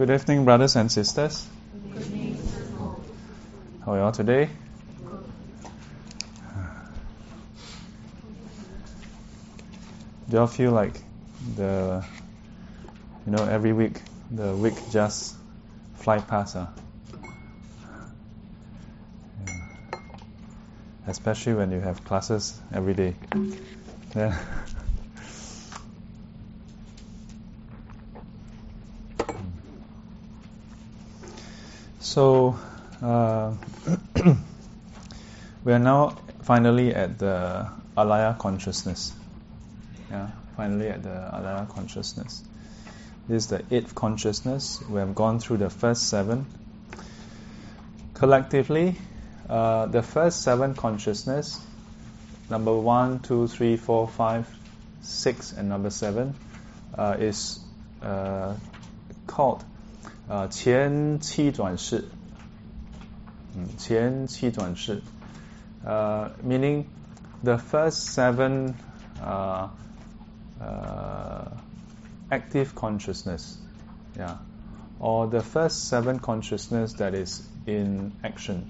Good evening, brothers and sisters. How are you all today? Do you all feel like the, you know, every week the week just fly past? Huh? Especially when you have classes every day. Yeah. So, uh, we are now finally at the alaya consciousness. Yeah, finally at the alaya consciousness. This is the eighth consciousness. We have gone through the first seven. Collectively, uh, the first seven consciousness, number one, two, three, four, five, six, and number seven, uh, is uh, called 呃前七转世，嗯，前七转世，呃，meaning the first seven uh, uh, active consciousness, yeah, or the first seven consciousness that is in action.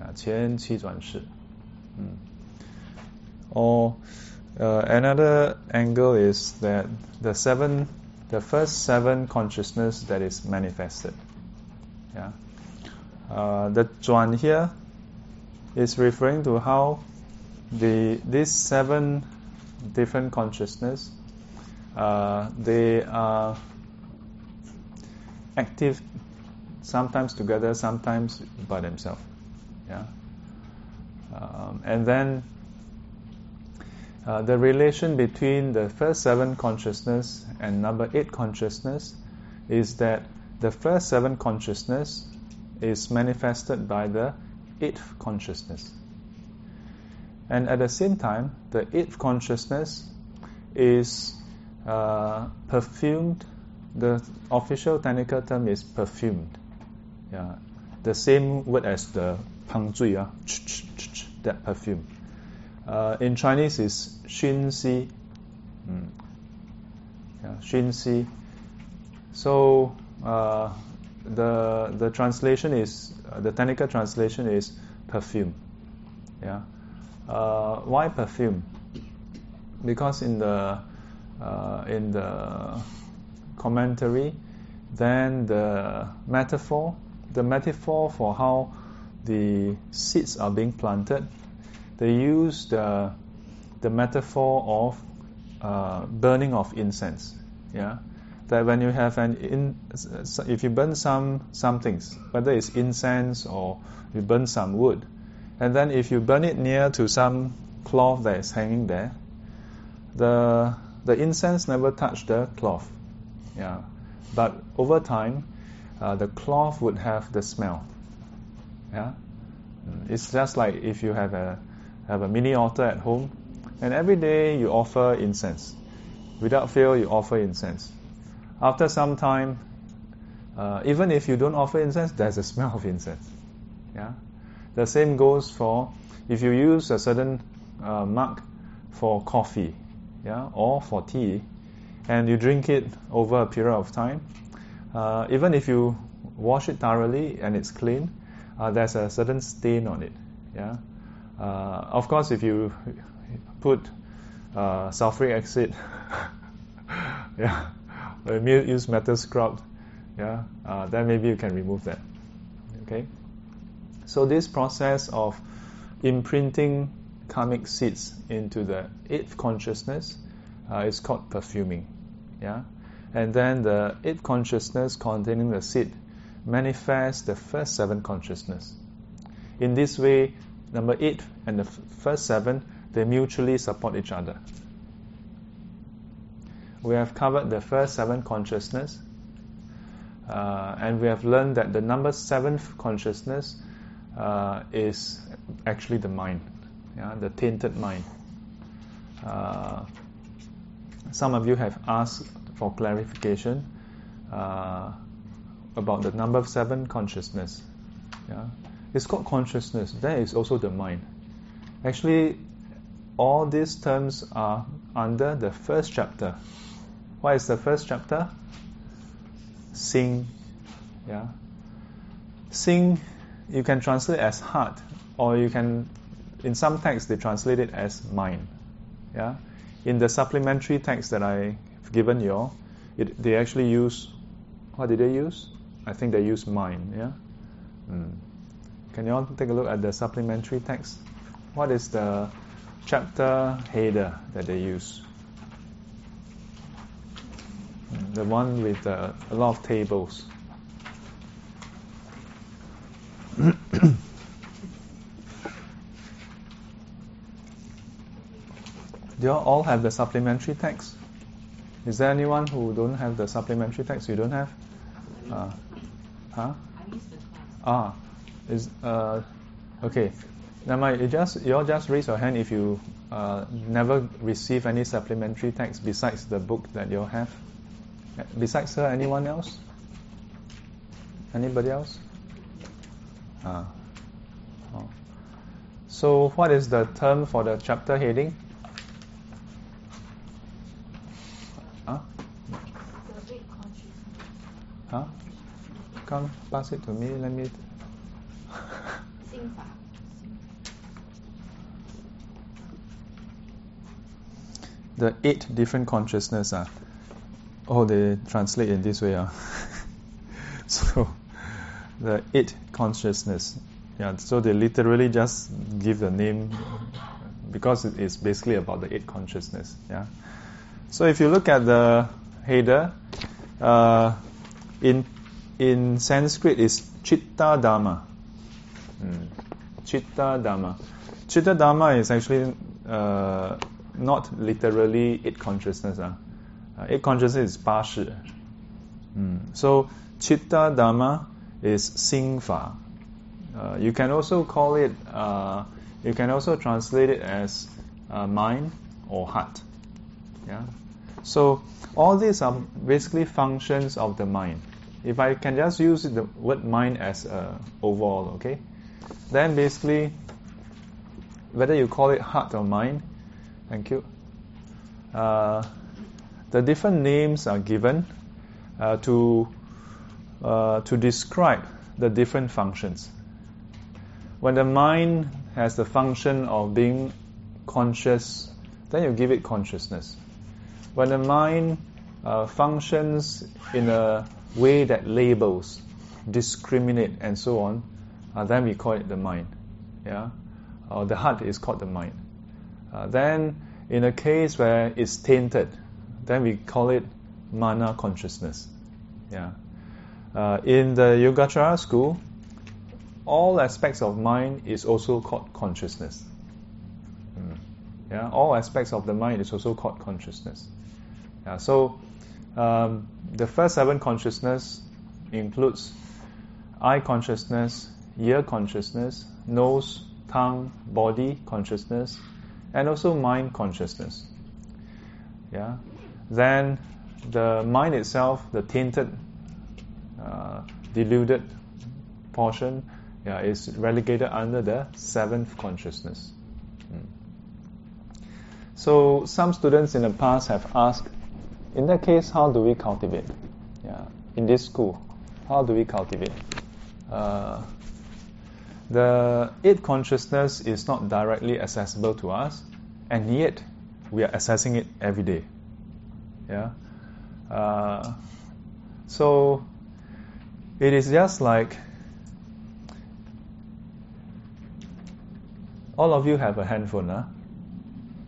啊，前七转世，嗯，or uh, another angle is that the seven the first seven consciousness that is manifested. Yeah. Uh, the Zhuan here is referring to how the these seven different consciousness uh, they are active sometimes together, sometimes by themselves. Yeah. Um, and then uh, the relation between the first seven consciousness and number eight consciousness is that the first seven consciousness is manifested by the eighth consciousness. And at the same time, the eighth consciousness is uh, perfumed. The official technical term is perfumed. Yeah, the same word as the pangzui, uh, that perfume. Uh, in Chinese is Xun Si. Mm. Yeah, Xun Si. So uh, the the translation is uh, the technical translation is perfume. Yeah. Uh, why perfume? Because in the uh, in the commentary, then the metaphor, the metaphor for how the seeds are being planted they use the, the metaphor of uh, burning of incense. Yeah, that when you have an in, if you burn some some things, whether it's incense or you burn some wood, and then if you burn it near to some cloth that is hanging there, the the incense never touched the cloth. Yeah, but over time, uh, the cloth would have the smell. Yeah, it's just like if you have a have a mini altar at home, and every day you offer incense. Without fail, you offer incense. After some time, uh, even if you don't offer incense, there's a smell of incense. Yeah, the same goes for if you use a certain uh, mug for coffee, yeah, or for tea, and you drink it over a period of time. Uh, even if you wash it thoroughly and it's clean, uh, there's a certain stain on it. Yeah, of course, if you put uh, sulfuric acid, yeah, use metal scrub, yeah, uh, then maybe you can remove that. Okay. So this process of imprinting karmic seeds into the eighth consciousness uh, is called perfuming. Yeah, and then the eighth consciousness containing the seed manifests the first seven consciousness. In this way, number eight and the first seven, they mutually support each other. We have covered the first seven consciousness, uh, and we have learned that the number seventh consciousness uh, is actually the mind, yeah, the tainted mind. Uh, some of you have asked for clarification uh, about the number seven consciousness. Yeah, it's called consciousness. That is also the mind. Actually, all these terms are under the first chapter. What is the first chapter? Sing. Yeah. Sing, you can translate as heart, or you can, in some texts, they translate it as mind. Yeah. In the supplementary text that I've given you all, it, they actually use, what did they use? I think they use mind. Yeah. Mm. Can you all take a look at the supplementary text? What is the chapter header that they use? The one with uh, a lot of tables. Do you all have the supplementary text? Is there anyone who don't have the supplementary text? You don't have? Uh, huh? Ah, is uh, okay. Now, my, you just you all just raise your hand if you uh, never receive any supplementary text besides the book that you have. Besides her, anyone else? Anybody else? Ah. Oh. So, what is the term for the chapter heading? Huh? Huh? Come, pass it to me. Let me. The eight different consciousness. Uh, oh, they translate in this way. Uh. so, the eight consciousness. Yeah, so they literally just give the name because it is basically about the eight consciousness. Yeah. So if you look at the header, uh, in in Sanskrit is Chitta Dhamma. Hmm. Chitta Dhamma. Chitta Dhamma is actually uh, not literally eight consciousness. Uh. Uh, eight consciousness is 八识. Mm. So Chitta Dhamma is Singfa. Uh, you can also call it, uh, you can also translate it as uh, mind or heart. Yeah. So all these are basically functions of the mind. If I can just use the word mind as uh, overall, okay, then basically whether you call it heart or mind, Thank you. Uh, the different names are given uh, to uh, to describe the different functions. When the mind has the function of being conscious, then you give it consciousness. When the mind uh, functions in a way that labels, discriminate, and so on, uh, then we call it the mind. Yeah, or the heart is called the mind. Uh, then, in a case where it's tainted, then we call it mana consciousness. Yeah. Uh, in the Yogacara school, all aspects of mind is also called consciousness. Mm. Yeah, all aspects of the mind is also called consciousness. Yeah, so um, the first seven consciousness includes eye consciousness, ear consciousness, nose, tongue, body consciousness, and also mind consciousness. Yeah. Then the mind itself, the tainted, uh, deluded portion, yeah, is relegated under the seventh consciousness. Mm. So some students in the past have asked, in that case, how do we cultivate? Yeah, in this school, how do we cultivate? Uh, the eight consciousness is not directly accessible to us, and yet we are accessing it every day. Yeah. Uh, so it is just like all of you have a handphone, huh?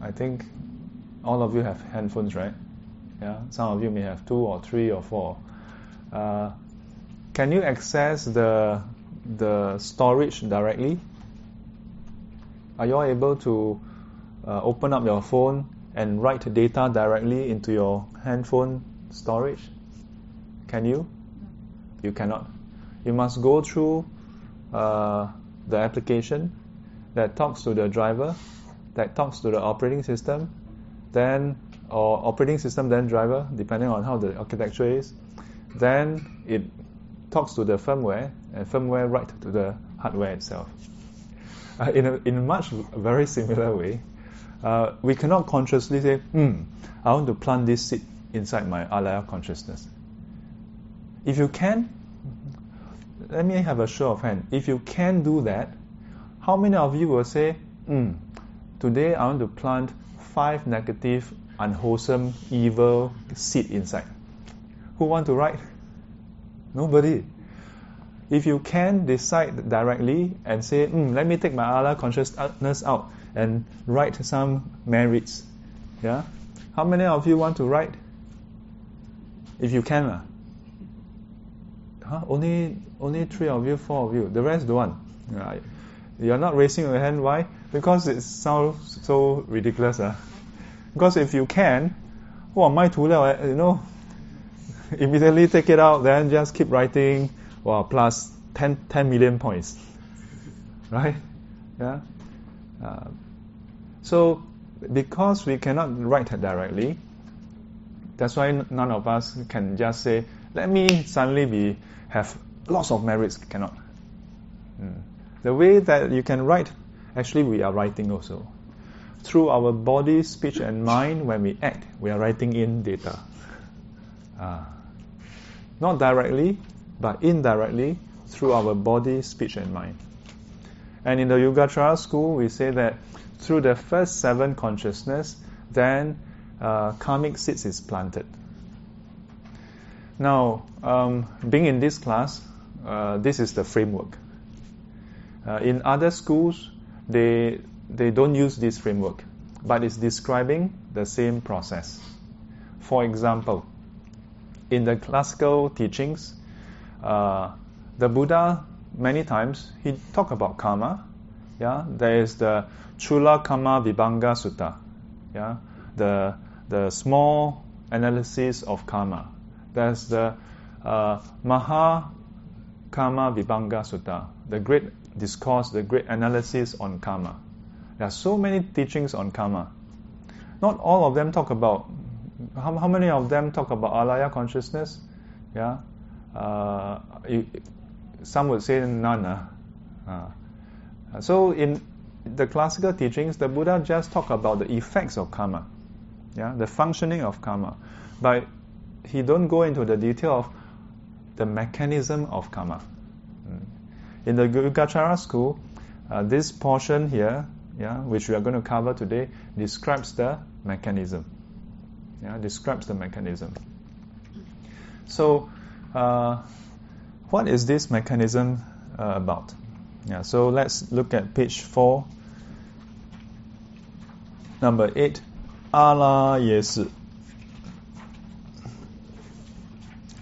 I think all of you have handphones, right? Yeah. Some of you may have two or three or four. Uh, can you access the the storage directly? Are you all able to uh, open up your phone and write data directly into your handphone storage? Can you? You cannot. You must go through uh, the application that talks to the driver, that talks to the operating system, then or operating system then driver, depending on how the architecture is. Then it talks to the firmware, and firmware right to the hardware itself. uh, in, a, in much very similar way, uh, we cannot consciously say, hmm, I want to plant this seed inside my alaya consciousness. If you can, let me have a show of hand. If you can do that, how many of you will say, hmm, today I want to plant five negative, unwholesome, evil seed inside? Who want to write? Nobody. If you can decide directly and say, mm, let me take my alaya consciousness out and write some merits. Yeah? How many of you want to write? If you can. Uh? Huh? Only, only three of you, four of you. The rest don't want. Right. You're not raising your hand. Why? Because it sounds so ridiculous. Uh? Because if you can, well, my tula, you know, immediately take it out, then just keep writing wow, plus 10, 10 million points. Right? Yeah? Uh, so, because we cannot write directly, that's why none of us can just say, let me suddenly be have lots of merits. Cannot. Mm. The way that you can write, actually, we are writing also. Through our body, speech, and mind, when we act, we are writing in data. Ah. Not directly, but indirectly through our body, speech, and mind. And in the Yogacara school, we say that through the first seven consciousness, then uh, karmic seeds is planted. Now, um, being in this class, uh, this is the framework. Uh, in other schools, they they don't use this framework, but it's describing the same process. For example, in the classical teachings, uh, the Buddha many times he talk about karma. Yeah, there is the Chula Karma Vibhanga Sutta. Yeah, the the small analysis of karma. There's the uh, Maha Karma Vibhanga Sutta, the great discourse, the great analysis on karma. There are so many teachings on karma. Not all of them talk about how, how many of them talk about alaya consciousness? Yeah, you, some would say none. Uh. Uh, so in the classical teachings, the Buddha just talk about the effects of karma, yeah, the functioning of karma, but he don't go into the detail of the mechanism of karma. Mm. In the Yogacara school, uh, this portion here, yeah, which we are going to cover today, describes the mechanism yeah, describes the mechanism. So, uh, uh, what is this mechanism uh, about? Yeah, so let's look at page 4. Number 8. Allah.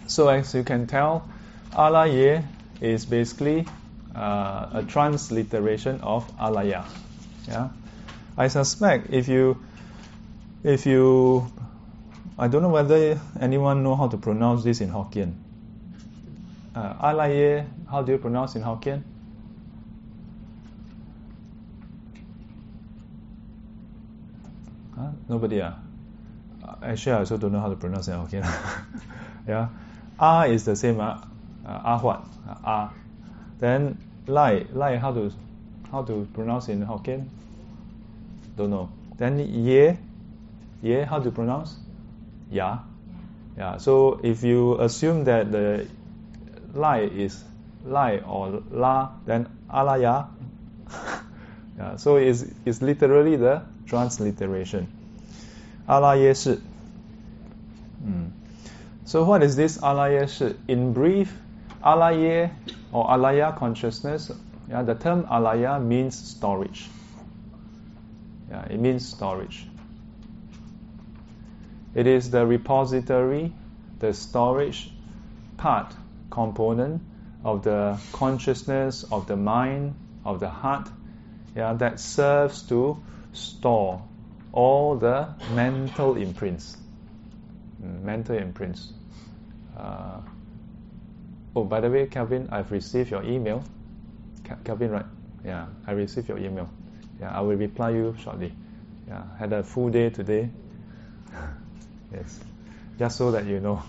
So as you can tell, Allah ye is basically uh, a transliteration of Alaya. Yeah? I suspect if you if you I don't know whether anyone know how to pronounce this in Hokkien. Uh, alaye, how do you pronounce in Hokkien? Huh? Nobody ah. Uh, actually, I also don't know how to pronounce in Hokkien. yeah, ah is the same ah. Uh, ah what? Uh, ah. Then lai lai how to how to pronounce in Hokkien? Don't know. Then ye ye how to pronounce? Yeah? Yeah. So if you assume that the lai is lai or la, then alaya. yeah, so it's, it's literally the transliteration. Shi. Mm. So what is this alaye shi? In brief, alaye or alaya consciousness, yeah, the term alaya means storage. Yeah, it means storage. It is the repository, the storage part, component of the consciousness of the mind, of the heart, yeah, that serves to store all the mental imprints. Mm, mental imprints. Uh, oh, by the way, Kelvin, I've received your email. Kelvin, right? Yeah, I received your email. Yeah, I will reply you shortly. Yeah, had a full day today. Yes. Just so that you know.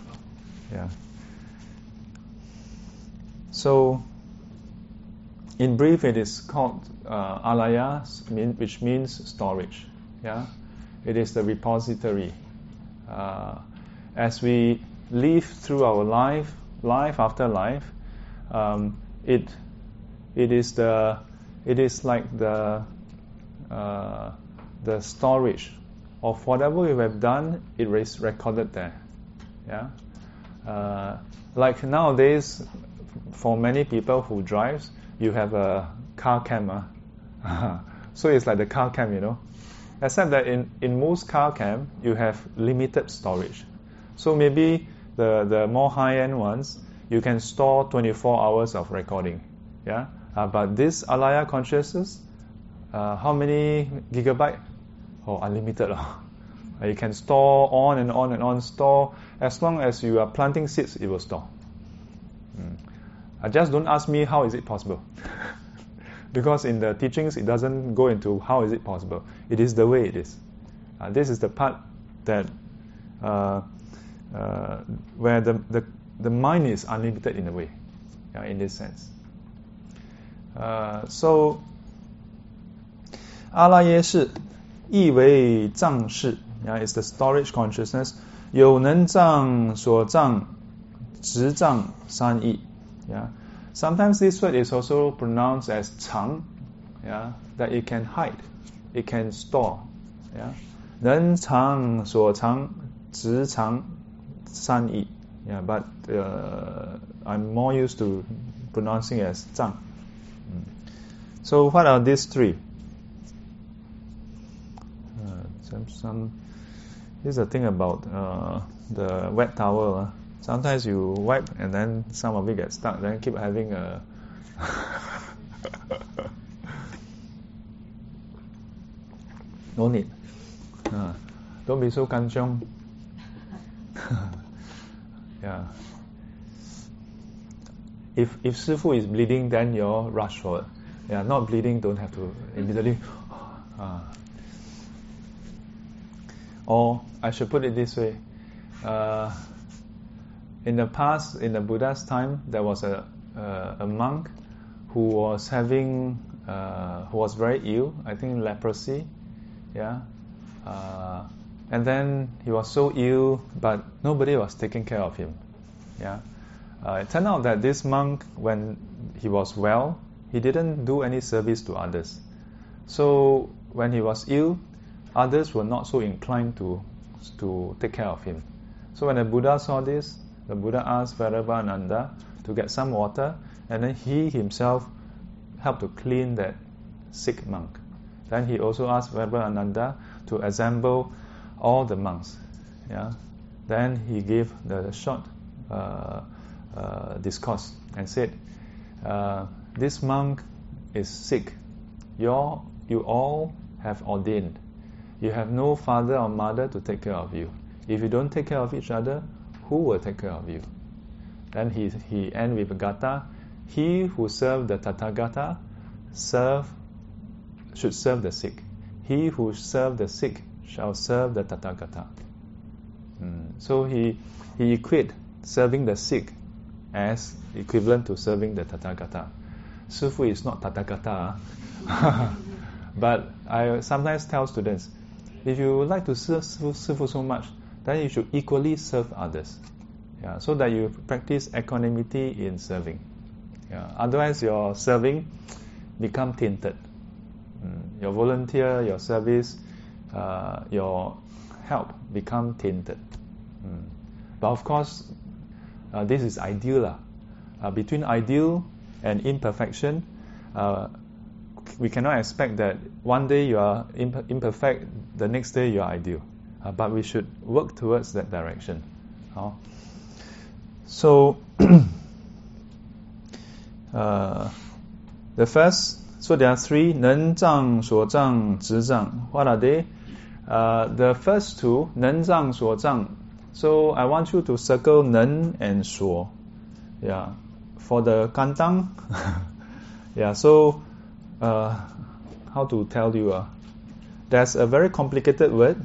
Yeah. So, in brief, it is called uh, alaya, which means storage. Yeah, it is the repository. Uh, as we live through our life, life after life, um, it it is the it is like the uh, the storage of whatever we have done. It is recorded there. Yeah, uh, like nowadays, for many people who drives, you have a car camera. so it's like the car cam, you know. Except that in, in most car cam, you have limited storage. So maybe the, the more high-end ones, you can store 24 hours of recording. Yeah. Uh, but this Alaya consciousness, uh, how many gigabyte? Oh, unlimited. Uh, you can store on and on and on. Store as long as you are planting seeds, it will store. Mm. Uh, just don't ask me how is it possible. because in the teachings, it doesn't go into how is it possible. It is the way it is. Uh, this is the part that uh, uh, where the, the, the mind is unlimited in a way, yeah, in this sense. Uh, so, 阿拉耶识意为藏识，yeah, is the storage consciousness. 有能藏所藏执藏三义 ，yeah. Sometimes this word is also pronounced as 藏，yeah, that it can hide, it can store, yeah. 能藏所藏执藏三义，yeah, but uh, I'm more used to pronouncing it as 藏。so what are these three? Uh, some, some, here's the thing about uh, the wet towel. Sometimes you wipe and then some of it gets stuck. Then keep having a. no need. Uh, don't be so kanchiong. yeah. If if Sifu is bleeding, then you rush for it yeah, not bleeding, don't have to immediately. Uh, or I should put it this way: uh, in the past, in the Buddha's time, there was a uh, a monk who was having uh, who was very ill. I think leprosy. Yeah. Uh, and then he was so ill, but nobody was taking care of him. Yeah. Uh, it turned out that this monk, when he was well, he didn't do any service to others. So when he was ill, others were not so inclined to, to take care of him. So when the Buddha saw this, the Buddha asked Vairava to get some water, and then he himself helped to clean that sick monk. Then he also asked Vairava to assemble all the monks. Yeah. Then he gave the short uh, uh, discourse and said, uh, this monk is sick. you you all have ordained. You have no father or mother to take care of you. If you don't take care of each other, who will take care of you? Then he, he ends with Gatha. He who serves the Tathagata serve, should serve the sick. He who serves the sick shall serve the Tathagata. Mm. So he, he equate serving the sick as equivalent to serving the Tathagata. Sifu is not Tathagata. but I sometimes tell students, if you like to serve Sifu so much, then you should equally serve others. Yeah, so that you practice equanimity in serving. Yeah, otherwise, your serving become tainted. Mm, your volunteer, your service, uh, your help become tainted. Mm. But of course, uh, this is ideal. Uh, between ideal and imperfection, uh, we cannot expect that one day you are imp- imperfect, the next day you are ideal Uh, but we should work towards that direction. Uh, so, uh, the first, so there are three, 能障、所障、执障. What are they? Uh, the first two, 能障、所障. So I want you to circle 能 and 所. Yeah for the kantang, yeah, so uh, how to tell you? Uh, there's a very complicated word,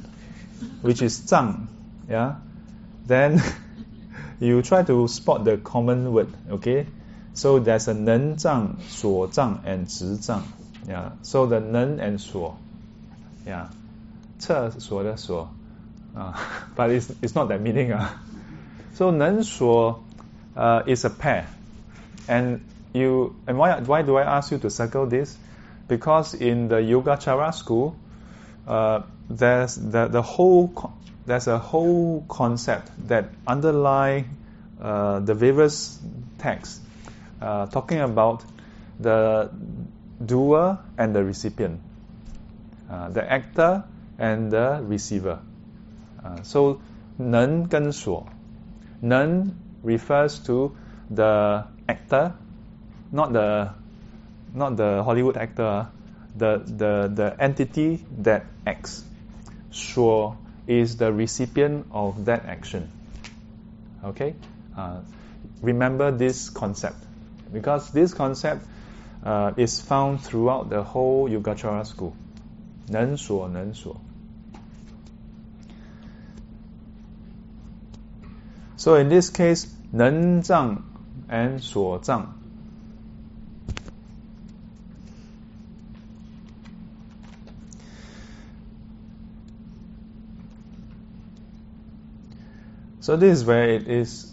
which is zhang, yeah. Then you try to spot the common word, okay? So there's a 能障, suo zang, and 直障. Yeah. So the 能 and 所, yeah. 厕所的所, uh, but it's, it's not that meaning. Uh. So 能所 uh, is a pair. And you and why why do I ask you to circle this? Because in the Yogacara school, uh, there's the, the whole there's a whole concept that underlie uh, the various texts uh, talking about the doer and the recipient, uh, the actor and the receiver. Uh, so 能跟所，能 refers to the actor, not the not the Hollywood actor, the the the entity that acts. 说 is the recipient of that action. Okay, uh, remember this concept because this concept uh, is found throughout the whole Yogacara school. 能所能所. So in this case, 能障 and 所障. So this is where it is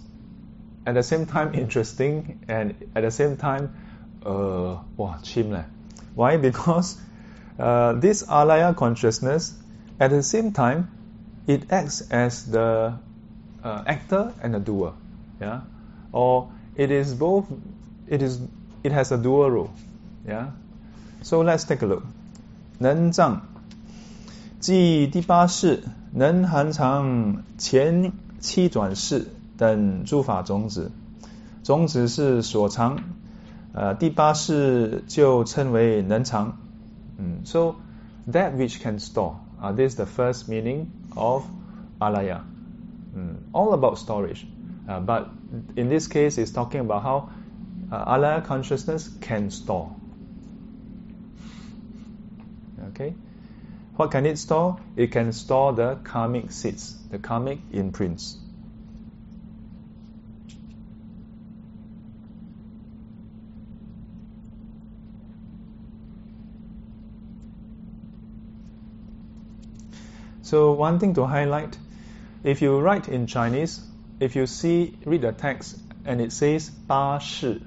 at the same time interesting and at the same time, uh, wow, chim leh. Why? Because uh, this alaya consciousness, at the same time, it acts as the uh, actor and the doer, yeah, or it is both. It is. It has a dual role, yeah. So let's take a look. 能藏，即第八式，能含藏前 七转世等诸法种子，种子是所藏，呃，第八世就称为能藏。嗯，so that which can store，啊、this is the first meaning of alaya。嗯，all about storage。Uh, but in this case, is talking about how alaya consciousness can store. Okay, what can it store? It can store the karmic seeds, the karmic imprints. So one thing to highlight, if you write in Chinese, if you see read the text and it says 八识,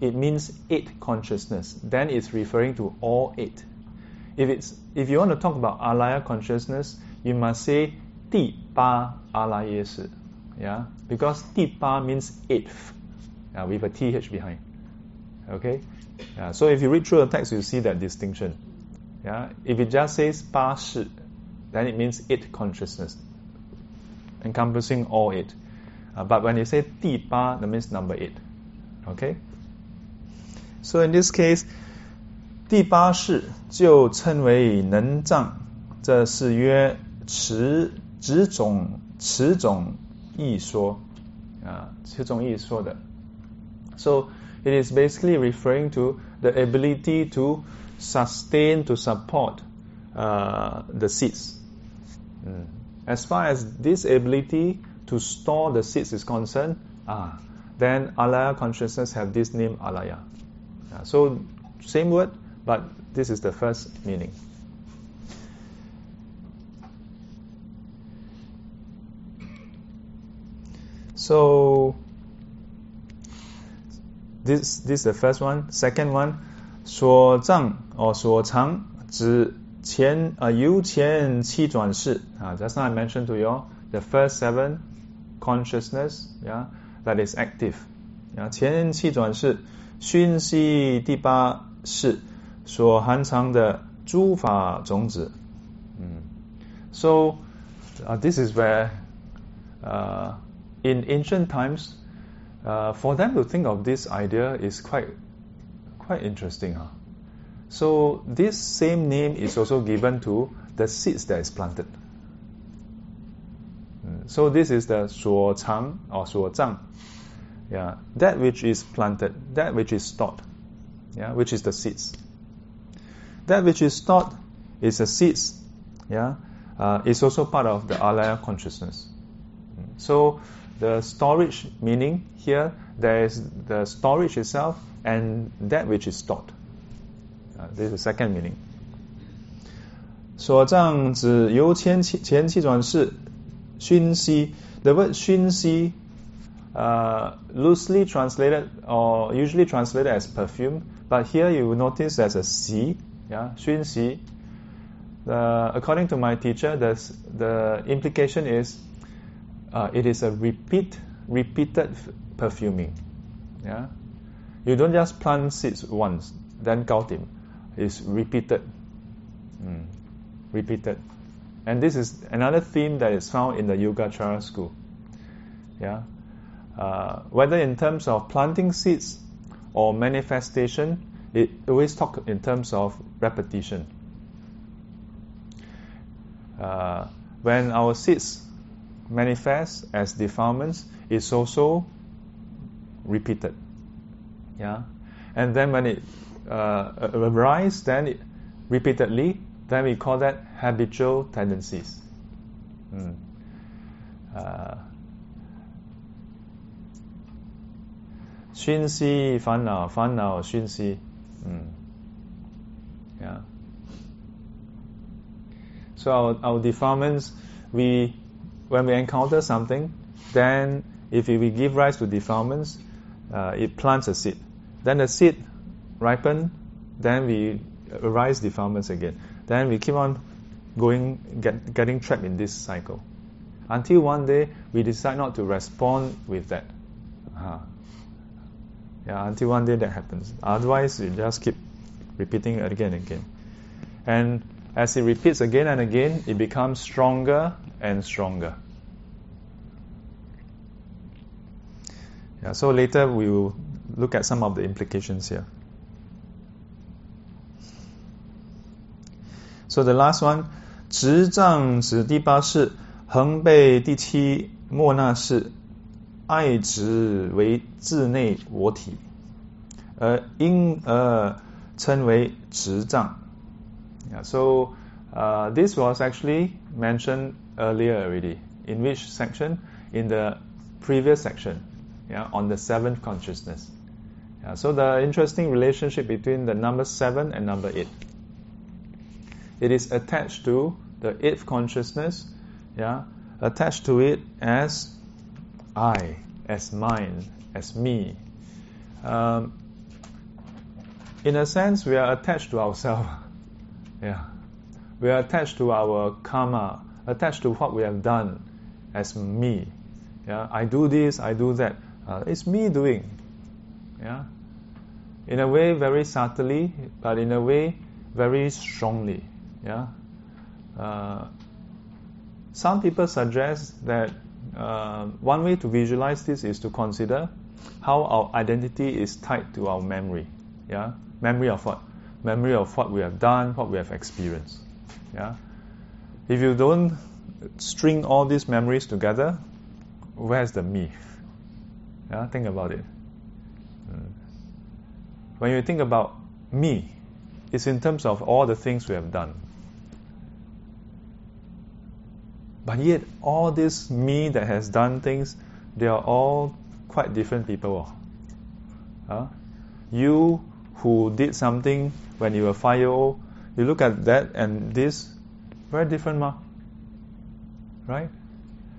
it means eight consciousness. Then it's referring to all eight. If it's if you want to talk about alaya consciousness, you must say 第八阿赖耶识. Yeah, because 第八 means eighth, uh, with a th behind. Okay, uh, so if you read through the text, you see that distinction. Yeah, if it just says 八识, then it means eight consciousness, encompassing all eight. Uh, but when you say 第八, that means number eight. Okay? So in this case, 第八世就称为能藏，这是曰持执种持种义说啊，持种义说的。So it is basically referring to the ability to sustain, to support uh, the seeds. As far as this ability to store the seeds is concerned, ah, then alaya consciousness have this name alaya. Uh, so same word, but this is the first meaning. So this this is the first one. Second one, 所障 or 所藏指前呃由前七转世啊，just now I mentioned to you the first seven consciousness yeah that is active 啊前七转世熏习第八世 所含藏的诸法种子。嗯，so uh, this is where uh, in ancient times uh, for them to think of this idea is quite quite interesting, huh? So this same name is also given to the seeds that is planted. So this is the 所藏 or 所藏. Yeah, that which is planted, that which is stored. Yeah, which is the seeds. That which is stored is the seeds. Yeah, uh, is also part of the alaya consciousness. So the storage meaning here, there is the storage itself and that which is stored. Uh, this is the second meaning. 所障指由前气前气转世熏息。The word 熏息 uh, loosely translated or usually translated as perfume, but here you will notice there's a xi, yeah, 熏息. Uh, according to my teacher, the, implication is uh, it is a repeat, repeated perfuming. Yeah, you don't just plant seeds once, then count him. It's repeated, mm, repeated, and this is another theme that is found in the Yogacara school. Yeah, uh, whether in terms of planting seeds or manifestation, it always talk in terms of repetition. Uh, when our seeds manifest as defilements, it's also repeated. Yeah, and then when it uh, arises, then it, repeatedly, then we call that habitual tendencies. Mm. Uh, 熏息烦恼，烦恼熏息， So our, our defilements, we when we encounter something, then if we give rise to defilements, uh, it plants a seed. Then the seed ripen, then we arise defilements again. Then we keep on going, get, getting trapped in this cycle. Until one day we decide not to respond with that. Uh-huh. Yeah, until one day that happens. Otherwise, you just keep repeating it again and again. And as it repeats again and again, it becomes stronger and stronger. Yeah, so later we will look at some of the implications here. So the last one, 执障指第八世，横背第七莫那世，爱执为自内我体，而因而称为执障。 Yeah, so uh, this was actually mentioned earlier already. In which section? In the previous section, yeah, on the seventh consciousness. Yeah, so the interesting relationship between the number seven and number eight. It is attached to the eighth consciousness, yeah, attached to it as I, as mine, as me. Um, in a sense, we are attached to ourselves. yeah. We are attached to our karma, attached to what we have done as me. Yeah. I do this, I do that. Uh, it's me doing. Yeah. In a way, very subtly, but in a way, very strongly. Yeah. Uh, some people suggest that uh, one way to visualize this is to consider how our identity is tied to our memory. Yeah, memory of what? Memory of what we have done, what we have experienced. Yeah. If you don't string all these memories together, where's the me? Yeah, think about it. Hmm. When you think about me, it's in terms of all the things we have done. But yet, all this me that has done things, they are all quite different people. Huh? You who did something when you were five year old, you look at that and this, very different, ma. Right?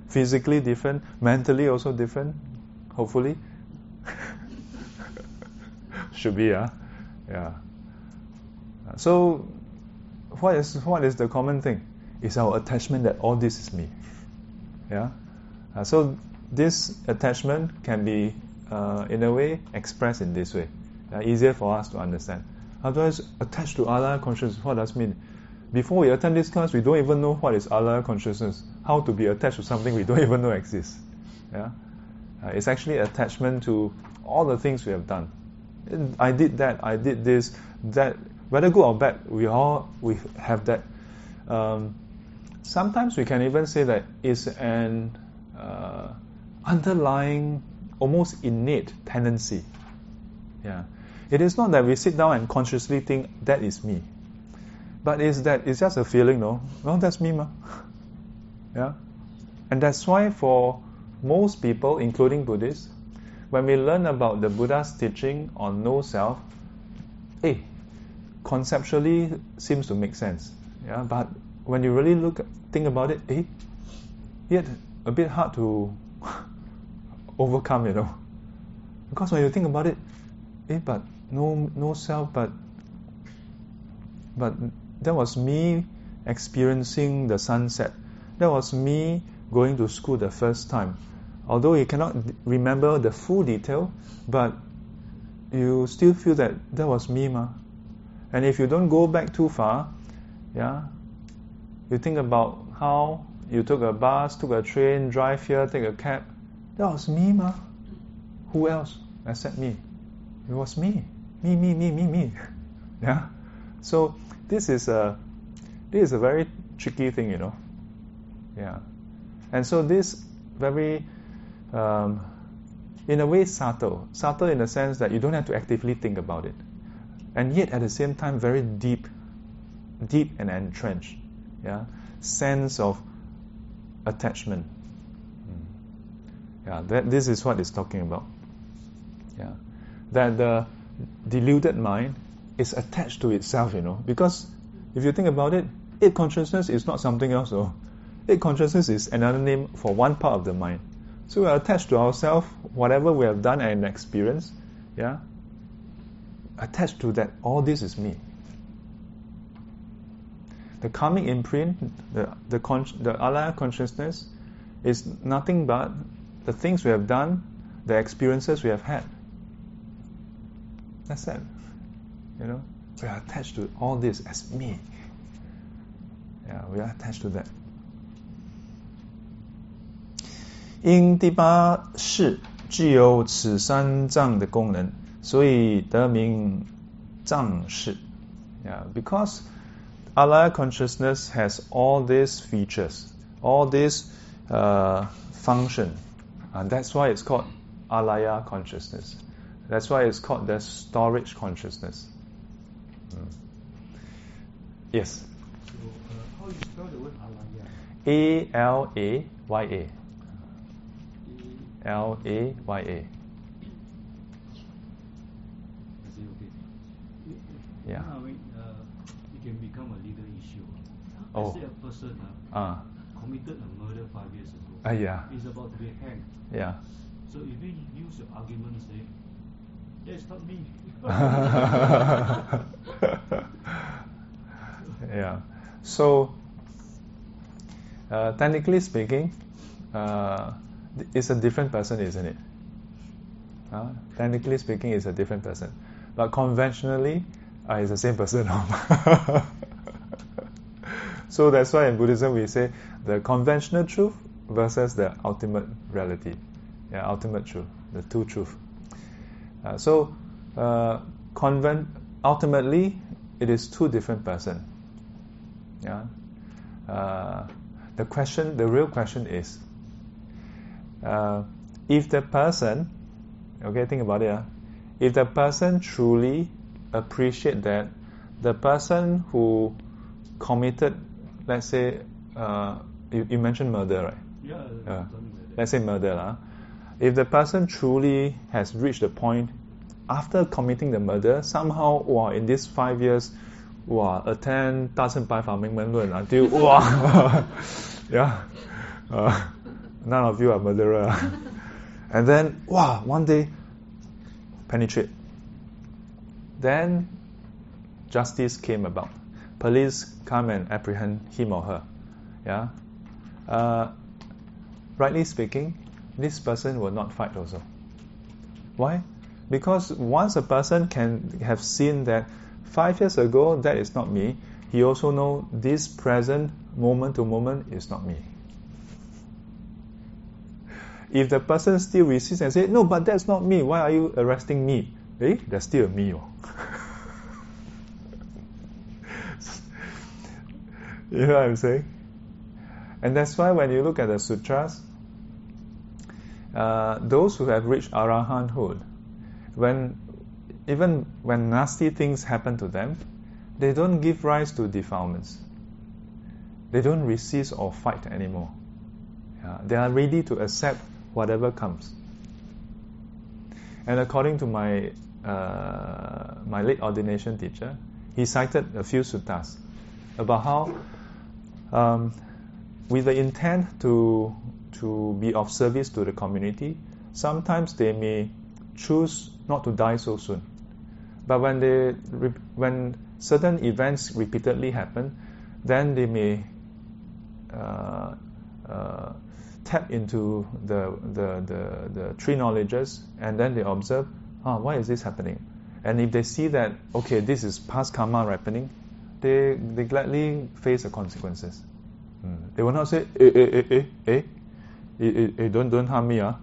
Physically different, mentally also different, hopefully. Should be, huh? yeah. So, what is what is the common thing? is our attachment that all this is me. Yeah. Uh, so this attachment can be, uh, in a way, expressed in this way. Uh, easier for us to understand. Otherwise, attached to alaya consciousness, what does mean? Before we attend this class, we don't even know what is alaya consciousness. How to be attached to something we don't even know exists. Yeah. Uh, it's actually attachment to all the things we have done. I did that. I did this. That whether good or bad, we all we have that um, sometimes we can even say that it's an uh, underlying, almost innate tendency. Yeah, it is not that we sit down and consciously think that is me, but is that it's just a feeling, no? Well, that's me, ma. Yeah, and that's why for most people, including Buddhists, when we learn about the Buddha's teaching on no self, eh, conceptually seems to make sense. Yeah, but when you really look, think about it, eh, yet a bit hard to overcome, you know. Because when you think about it, eh, but no, no self, but, but that was me experiencing the sunset. That was me going to school the first time. Although you cannot remember the full detail, but you still feel that that was me, ma. And if you don't go back too far, yeah, you think about how you took a bus, took a train, drive here, take a cab. That was me, ma. Who else except me? It was me. Me, me, me, me, me. yeah. So this is a this is a very tricky thing, you know. Yeah. And so this very um, in a way subtle. Subtle in the sense that you don't have to actively think about it. And yet at the same time very deep deep and entrenched. Yeah. Sense of attachment. Yeah, that this is what it's talking about. Yeah. That the deluded mind is attached to itself, you know, because if you think about it, eight consciousness is not something else, though. Eight consciousness is another name for one part of the mind. So we are attached to ourselves, whatever we have done and experienced, yeah, attached to that, all this is me. The karmic imprint, the, the, con- the alaya consciousness, is nothing but the things we have done, the experiences we have had. You know, we are attached to all this as me. Yeah, we are attached to that. because alaya consciousness has all these features, all these uh, function, and that's why it's called Alaya consciousness. That's why it's called the storage consciousness. Mm. Yes. So, uh, how you spell the word alaya? A L A Y A. L A Y A. I say okay. Yeah. I mean, uh, it can become a legal issue. Oh. Let's say a person uh, Ah. committed a murder five years ago. Ah, yeah. Is about to be hanged. Yeah. So if we use your argument, say, that's not me. yeah. So, uh, technically speaking, uh, it's a different person, isn't it? Uh, technically speaking, it's a different person. But conventionally, uh, it's the same person. so that's why in Buddhism we say the conventional truth versus the ultimate reality. Yeah, ultimate truth, the two truth. Uh, so, uh, convent ultimately, it is two different person. Yeah. Uh, the question, the real question is, uh, if the person, okay, think about it. If the person truly appreciate that the person who committed, let's say, uh, you, you mentioned murder, right? yeah, Yeah. something like that. let's say murder, lah if the person truly has reached the point after committing the murder, somehow, wow, in these five years, wow, attend 大乘白法明门论 until, wow, yeah, uh, none of you are murderer. and then, wow, one day, penetrate. Then, justice came about. Police come and apprehend him or her. Yeah. Uh, rightly speaking, this person will not fight also. Why? Because once a person can have seen that five years ago that is not me, he also know this present moment to moment is not me. If the person still resists and say, no, but that's not me, why are you arresting me? Eh, that's still me. Oh. you know what I'm saying? And that's why when you look at the sutras, uh, those who have reached arahanthood, when even when nasty things happen to them, they don't give rise to defilements. They don't resist or fight anymore. They are ready to accept whatever comes. And according to my uh, my late ordination teacher, he cited a few suttas about how, um, with the intent to to be of service to the community, sometimes they may choose not to die so soon. But when they when certain events repeatedly happen, then they may uh, uh, tap into the, the, the, the three knowledges and then they observe, ah, why is this happening? And if they see that, okay, this is past karma ripening, they, they gladly face the consequences. Mm. They will not say, eh, eh, eh, eh, eh, eh, eh, eh don't, don't harm me. Ah.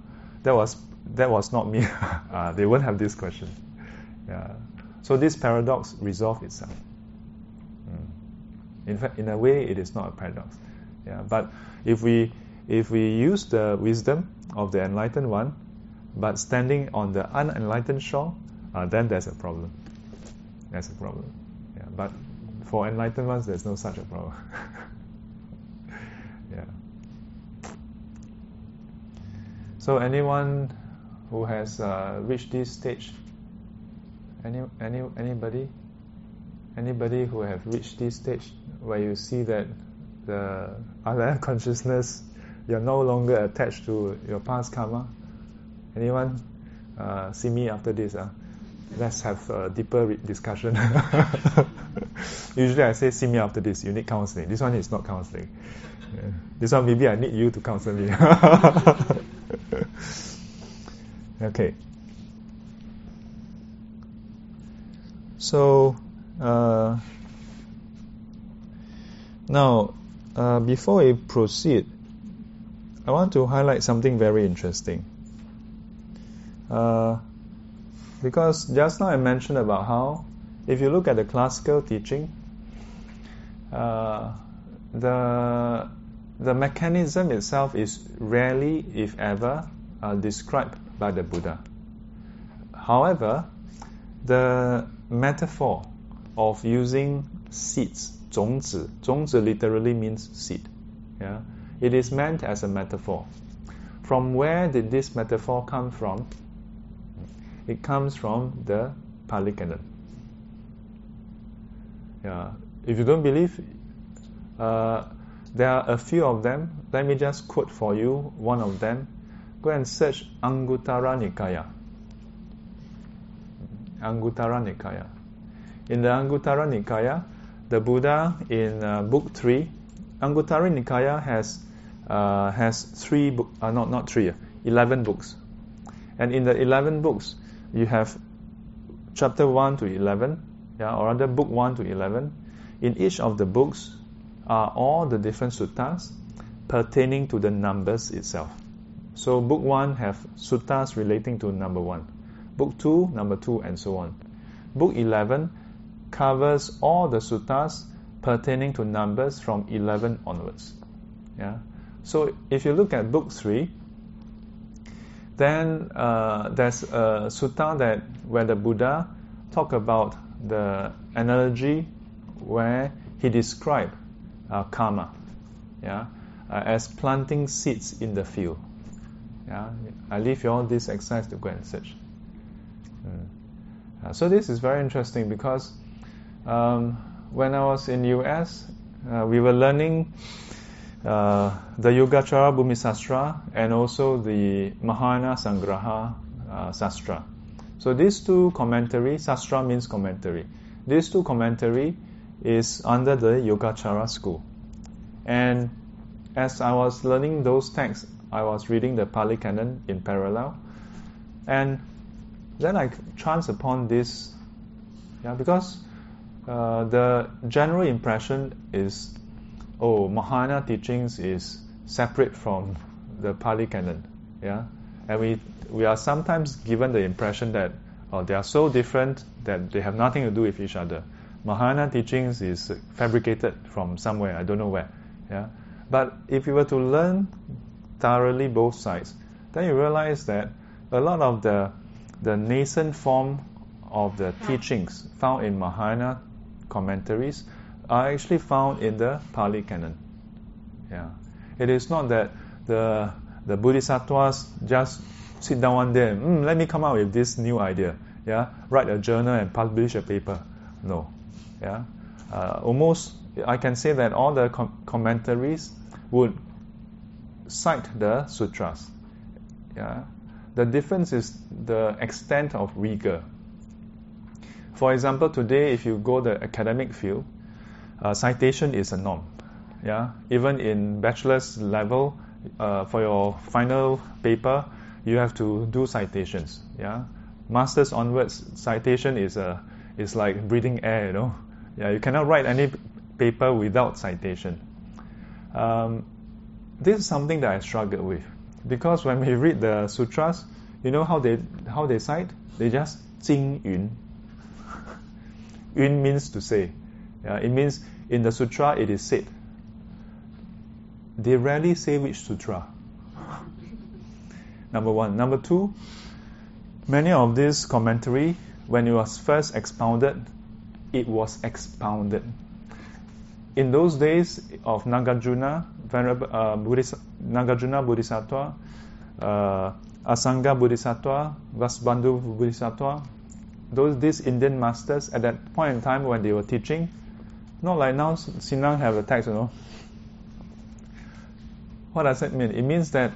That, was, that was not me. ah, they won't have this question. Yeah. So this paradox resolves itself. Mm. In fact, in a way, it is not a paradox. Yeah, but if we if we use the wisdom of the enlightened one, but standing on the unenlightened shore, uh, then there's a problem. There's a problem. Yeah, but for enlightened ones, there's no such a problem. yeah. So anyone who has uh, reached this stage, any any anybody, anybody who have reached this stage where you see that the other consciousness, you're no longer attached to your past karma. Anyone uh, see me after this? Uh? Let's have a deeper discussion. Usually I say, see me after this, you need counseling. This one is not counseling. Yeah. This one, maybe I need you to counsel me. okay. So, uh, now, uh, before we proceed, I want to highlight something very interesting. Uh, because just now I mentioned about how, if you look at the classical teaching, uh, the the mechanism itself is rarely, if ever, uh, described by the Buddha. However, the metaphor of using seeds 种子,种子 literally means seed. Yeah? It is meant as a metaphor. From where did this metaphor come from? It comes from the Pali Canon. Yeah. If you don't believe, uh, there are a few of them. Let me just quote for you one of them. Go and search Anguttara Nikaya. Anguttara Nikaya. In the Anguttara Nikaya, the Buddha in uh, Book 3, Anguttara Nikaya has, uh, has three, book, uh, not, not three, uh, 11 books. And in the 11 books, you have chapter 1 to 11, yeah, or rather book 1 to 11. In each of the books are all the different suttas pertaining to the numbers itself. So book 1 have suttas relating to number 1. Book 2, number 2, and so on. Book 11 covers all the suttas pertaining to numbers from 11 onwards. Yeah. So if you look at book 3, then uh, there's a sutta that where the Buddha talk about the analogy where he described uh, karma, yeah, uh, as planting seeds in the field. Yeah, I leave you all this exercise to go and search. Mm. Uh, so this is very interesting because um, when I was in US, uh, we were learning uh, the Yogacara Bhumi Sastra and also the Mahayana Sangraha uh, Sastra. So these two commentary, Sastra means commentary. These two commentary is under the Yogacara school. And as I was learning those texts, I was reading the Pali Canon in parallel. And then I chanced upon this, yeah, because uh, the general impression is, oh, Mahayana teachings is separate from the Pali Canon, yeah, and we we are sometimes given the impression that oh, they are so different that they have nothing to do with each other. Mahayana teachings is fabricated from somewhere, I don't know where, yeah. But if you were to learn thoroughly both sides, then you realize that a lot of the the nascent form of the teachings found in Mahayana commentaries are actually found in the Pali Canon. Yeah, it is not that the the bodhisattvas just sit down one day and mm, let me come up with this new idea. Yeah, write a journal and publish a paper. No, yeah, uh, almost I can say that all the com- commentaries would cite the sutras. Yeah, the difference is the extent of rigor. For example, today if you go the academic field, uh, citation is a norm. Yeah, even in bachelor's level, uh, for your final paper, you have to do citations. Yeah, masters onwards, citation is a is like breathing air. You know, yeah, you cannot write any paper without citation. Um, this is something that I struggle with because when we read the sutras, you know how they how they cite? They just 经云. Yun means to say. Yeah, it means in the sutra it is said. They rarely say which sutra. Number one. Number two, many of this commentary, when it was first expounded, it was expounded. In those days of Nagarjuna, Venerable, uh, Nagarjuna Bodhisattva, uh, Asanga Bodhisattva, Vasubandhu Bodhisattva, those these Indian masters at that point in time when they were teaching, not like now Sinang have a text, you know. What does that mean? It means that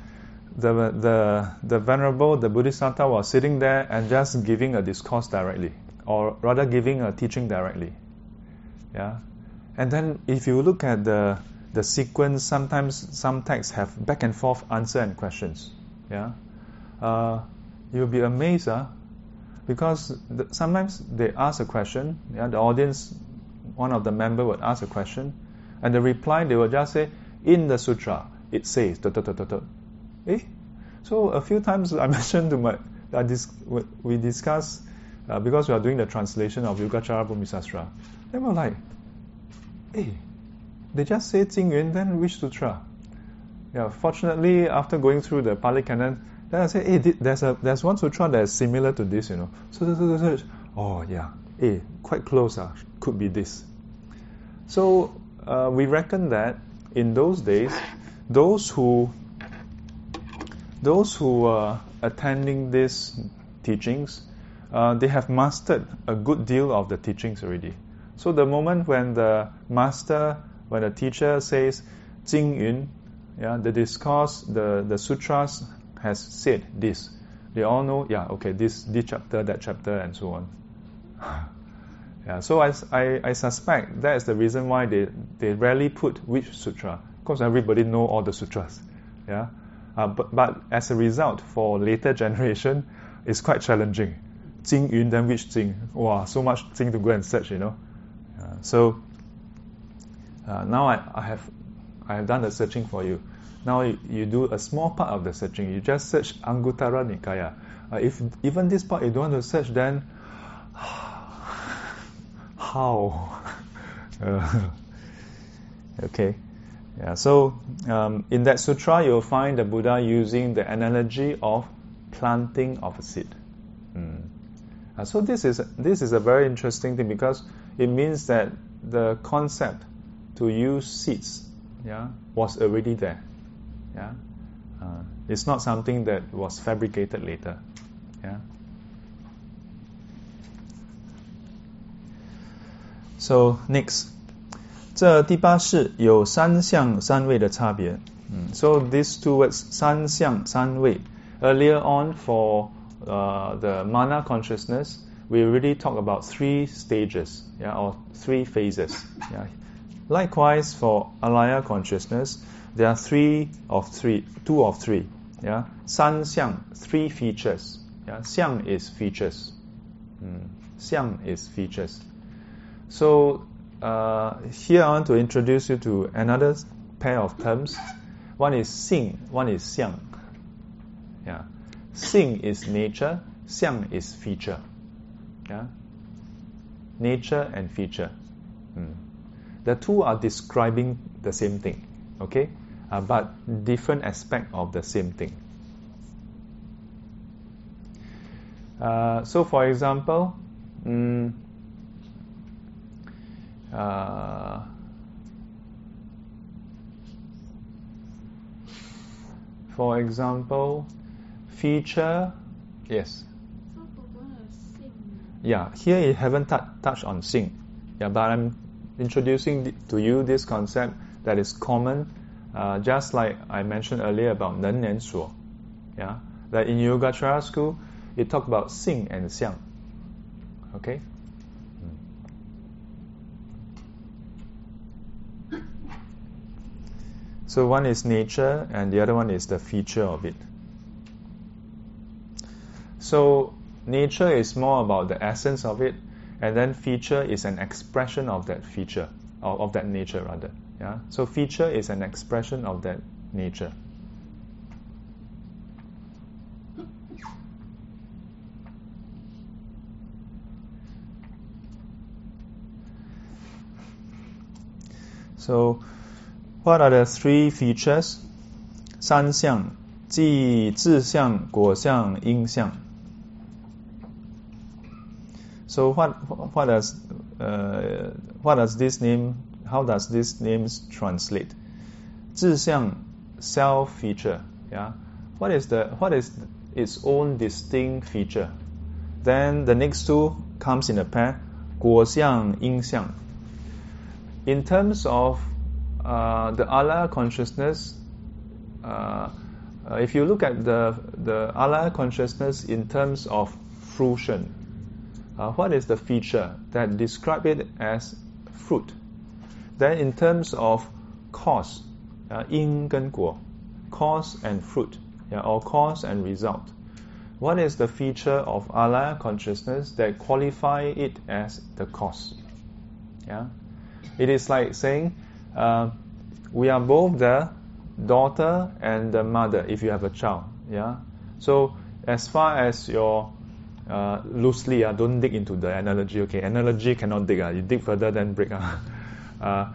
the the the venerable, the Bodhisattva was sitting there and just giving a discourse directly, or rather giving a teaching directly. Yeah, and then if you look at the the sequence, sometimes some texts have back and forth answer and questions. Yeah, uh, you'll be amazed, uh, because sometimes they ask a question. Yeah, the audience, one of the member would ask a question, and the reply they will just say, "In the sutra, it says." Da, da, da, da, da. Eh? So a few times I mentioned to my, uh, dis, we discussed uh, because we are doing the translation of Yogacara Bhumisastra. They were like, "Hey, they just say Jing Yun, then which sutra?" Yeah, fortunately, after going through the Pali Canon, then I say, "Hey, there's a there's one sutra that is similar to this, you know." So, so, so, so, so oh yeah, hey, quite close, uh, could be this. So uh, we reckon that in those days, those who those who are attending these teachings, uh, they have mastered a good deal of the teachings already. So the moment when the master, when the teacher says Jing Yun, yeah, the discourse, the, the sutras has said this. They all know, yeah, okay, this this chapter, that chapter, and so on. yeah, so I, I, I suspect that is the reason why they, they rarely put which sutra, because everybody know all the sutras. Yeah, uh, but, but as a result, for later generation, it's quite challenging. Jing Yun, then which Jing? Wow, so much Jing to go and search, you know. Uh, so uh, now I, I have I have done the searching for you. Now you, you, do a small part of the searching. You just search Anguttara Nikaya. Uh, if even this part you don't want to search, then how? Uh, okay. Yeah, so um, in that sutra, you'll find the Buddha using the analogy of planting of a seed. Mm. Uh, so this is this is a very interesting thing because it means that the concept to use seeds, yeah, was already there. Yeah, uh, it's not something that was fabricated later. Yeah. So next. 这第八式有三相三位的差别。嗯，so these two words 三相三位 earlier on for uh, the mana consciousness we already talked about three stages yeah or three phases yeah Likewise, for alaya consciousness, there are three of three, two of three. Yeah, san xiang, three features. Yeah, xiang is features. Mm. Xiang is features. So uh, here I want to introduce you to another pair of terms. One is xing, one is xiang. Yeah, xing is nature, xiang is feature. Yeah, nature and feature. Mm. The two are describing the same thing, okay? Uh, but different aspect of the same thing. Uh, so, for example, mm, uh, For example, feature, yes. Yeah, here you haven't tou- touched on xing. Yeah, but I'm introducing th- to you this concept that is common, uh, just like I mentioned earlier about 能年所. Yeah, that in Yogacara school, it talk about sing and xiang. Okay. So one is nature and the other one is the feature of it. So nature is more about the essence of it, and then feature is an expression of that feature, or of that nature rather. Yeah. So feature is an expression of that nature. So, what are the three features? 三相，即自相、果相、因相。 so what what does uh, what does this name how does this names translate? 自相 self feature yeah what is the what is its own distinct feature? Then the next two comes in a pair 果相因相 in terms of uh, the alaya consciousness, uh, if you look at the, the alaya consciousness in terms of fruition, uh, what is the feature that describe it as fruit? Then in terms of cause, uh, 因跟果, cause and fruit, yeah, or cause and result. What is the feature of alaya consciousness that qualify it as the cause? Yeah, it is like saying uh, we are both the daughter and the mother if you have a child. Yeah, so as far as your uh, loosely, uh, don't dig into the analogy. Okay, analogy cannot dig. Uh, you dig further, then break. Uh. Uh,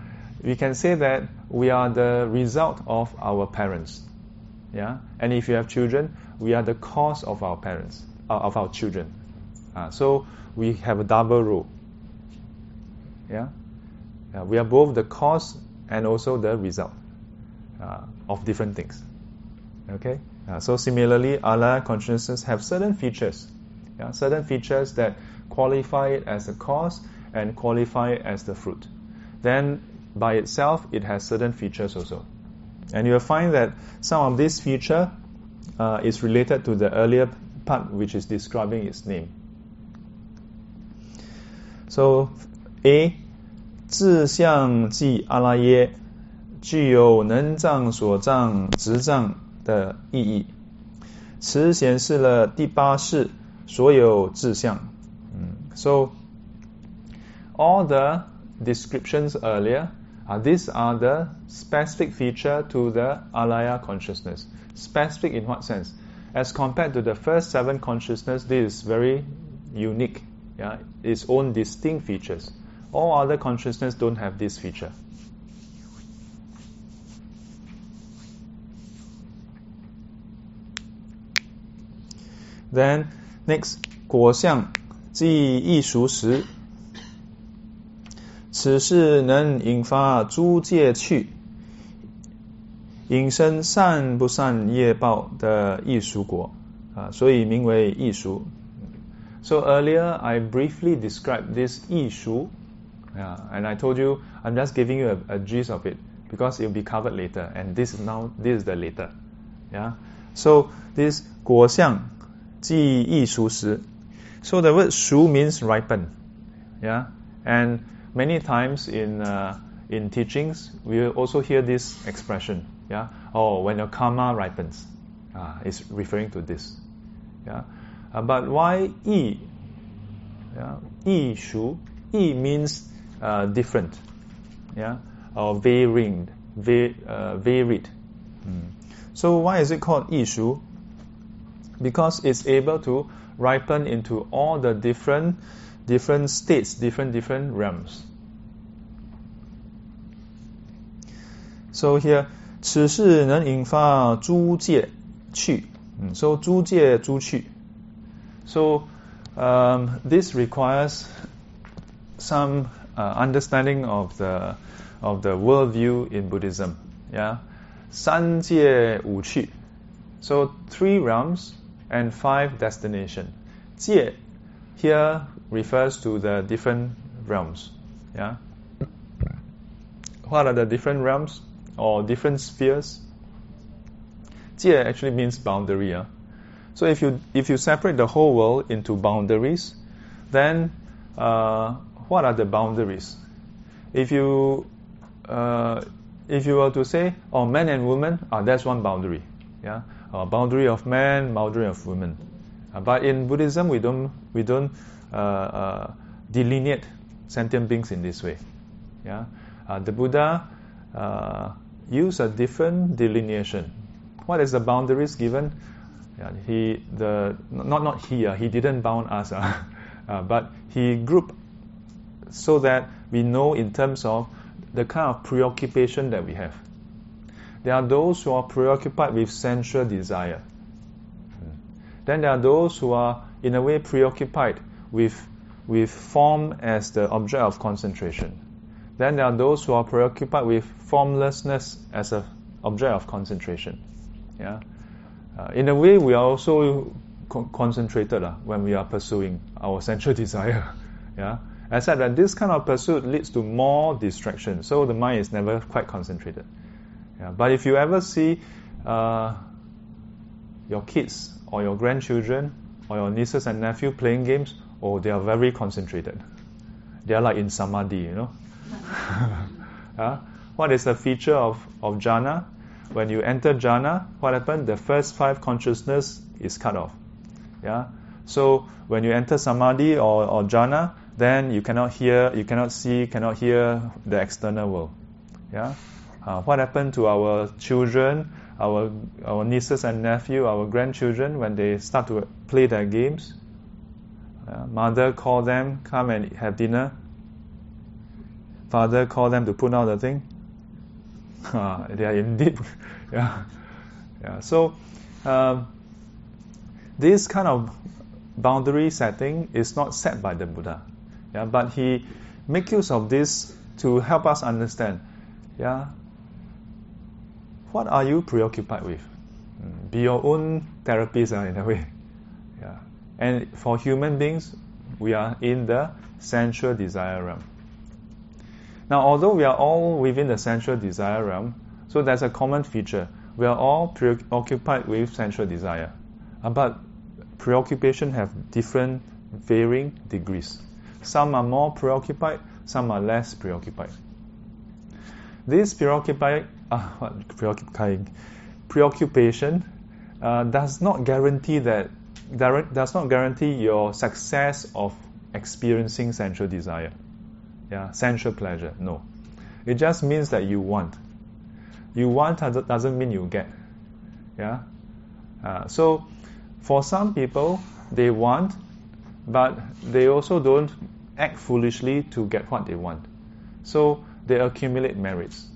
we can say that we are the result of our parents. Yeah, and if you have children, we are the cause of our parents, uh, of our children. Uh, so we have a double role. Yeah, uh, we are both the cause and also the result uh, of different things. Okay, uh, so similarly, alaya consciousness have certain features yeah, certain features that qualify it as a cause and qualify it as the fruit. Then by itself, it has certain features also. And you'll find that some of this feature uh, is related to the earlier part which is describing its name. So A 自相即阿拉耶，具有能障、所障、执障的意义。此显示了第八世 所有志向。So all the descriptions earlier, uh, these are the specific feature to the alaya consciousness. Specific in what sense? As compared to the first seven consciousness, this is very unique. Yeah, its own distinct features. All other consciousness don't have this feature. Then next 果相即易熟时，此事能引发诸界趣，引生善不善业报的易熟果啊，所以名为易熟。So earlier I briefly described this 易熟，yeah, and I told you I'm just giving you a, a gist of it because it will be covered later, and this is now this is the later, yeah. So this 果相即易熟时。So the word shu means ripen, yeah, and many times in uh, in teachings we also hear this expression, yeah. Oh, when your karma ripens, uh, it's referring to this, yeah. Uh, but why yi? Yeah, yi shu. Yi means uh, different, yeah, or varying, va- uh, varied. Mm. So why is it called yi shu? Because it's able to ripen into all the different different states, different different realms. So here, 此事能引发诸界趣。Mm, so 诸界诸趣。So um, this requires some uh, understanding of the of the worldview in Buddhism. Yeah, 三界五趣 So three realms and five destination. 界 here refers to the different realms. Yeah. What are the different realms or different spheres? 界 actually means boundary. Yeah? So if you if you separate the whole world into boundaries, then uh, what are the boundaries? If you uh, if you were to say, oh, men and women, uh, that's one boundary. Yeah, uh, boundary of man, boundary of women. Uh, but in Buddhism, we don't we don't uh, uh, delineate sentient beings in this way. Yeah, uh, the Buddha used a different delineation. What is the boundaries given? Yeah, he the not not he he didn't bound us, but he grouped so that we know in terms of the kind of preoccupation that we have. There are those who are preoccupied with sensual desire. Then there are those who are, in a way, preoccupied with, with form as the object of concentration. Then there are those who are preoccupied with formlessness as an object of concentration. Yeah? Uh, in a way, we are also con- concentrated uh, when we are pursuing our sensual desire. yeah? Except that this kind of pursuit leads to more distraction, so the mind is never quite concentrated. Yeah, but if you ever see uh, your kids or your grandchildren or your nieces and nephew playing games, oh, they are very concentrated. They are like in samadhi, you know. what is the feature of, of jhana? When you enter jhana, what happens? The first five consciousness is cut off. Yeah. So when you enter samadhi or, or jhana, then you cannot hear, you cannot see, cannot hear the external world. Yeah? Uh, what happened to our children, our, our nieces and nephew, our grandchildren when they start to play their games? Uh, mother call them, come and have dinner. Father call them to put out the thing. Uh, they are indeed, yeah, yeah. So um, this kind of boundary setting is not set by the Buddha. Yeah, but he make use of this to help us understand. Yeah, what are you preoccupied with? Mm, be your own therapist uh, in a way. Yeah, and for human beings, we are in the sensual desire realm. Now, although we are all within the sensual desire realm, so there's a common feature. We are all preoccupied with sensual desire, uh, but preoccupation have different varying degrees. Some are more preoccupied, some are less preoccupied. This uh, preoccupation uh, does not guarantee that does not guarantee your success of experiencing sensual desire, yeah, sensual pleasure. No, it just means that you want. You want doesn't mean you get, yeah. Uh, so, for some people, they want, but they also don't act foolishly to get what they want. So they accumulate merits.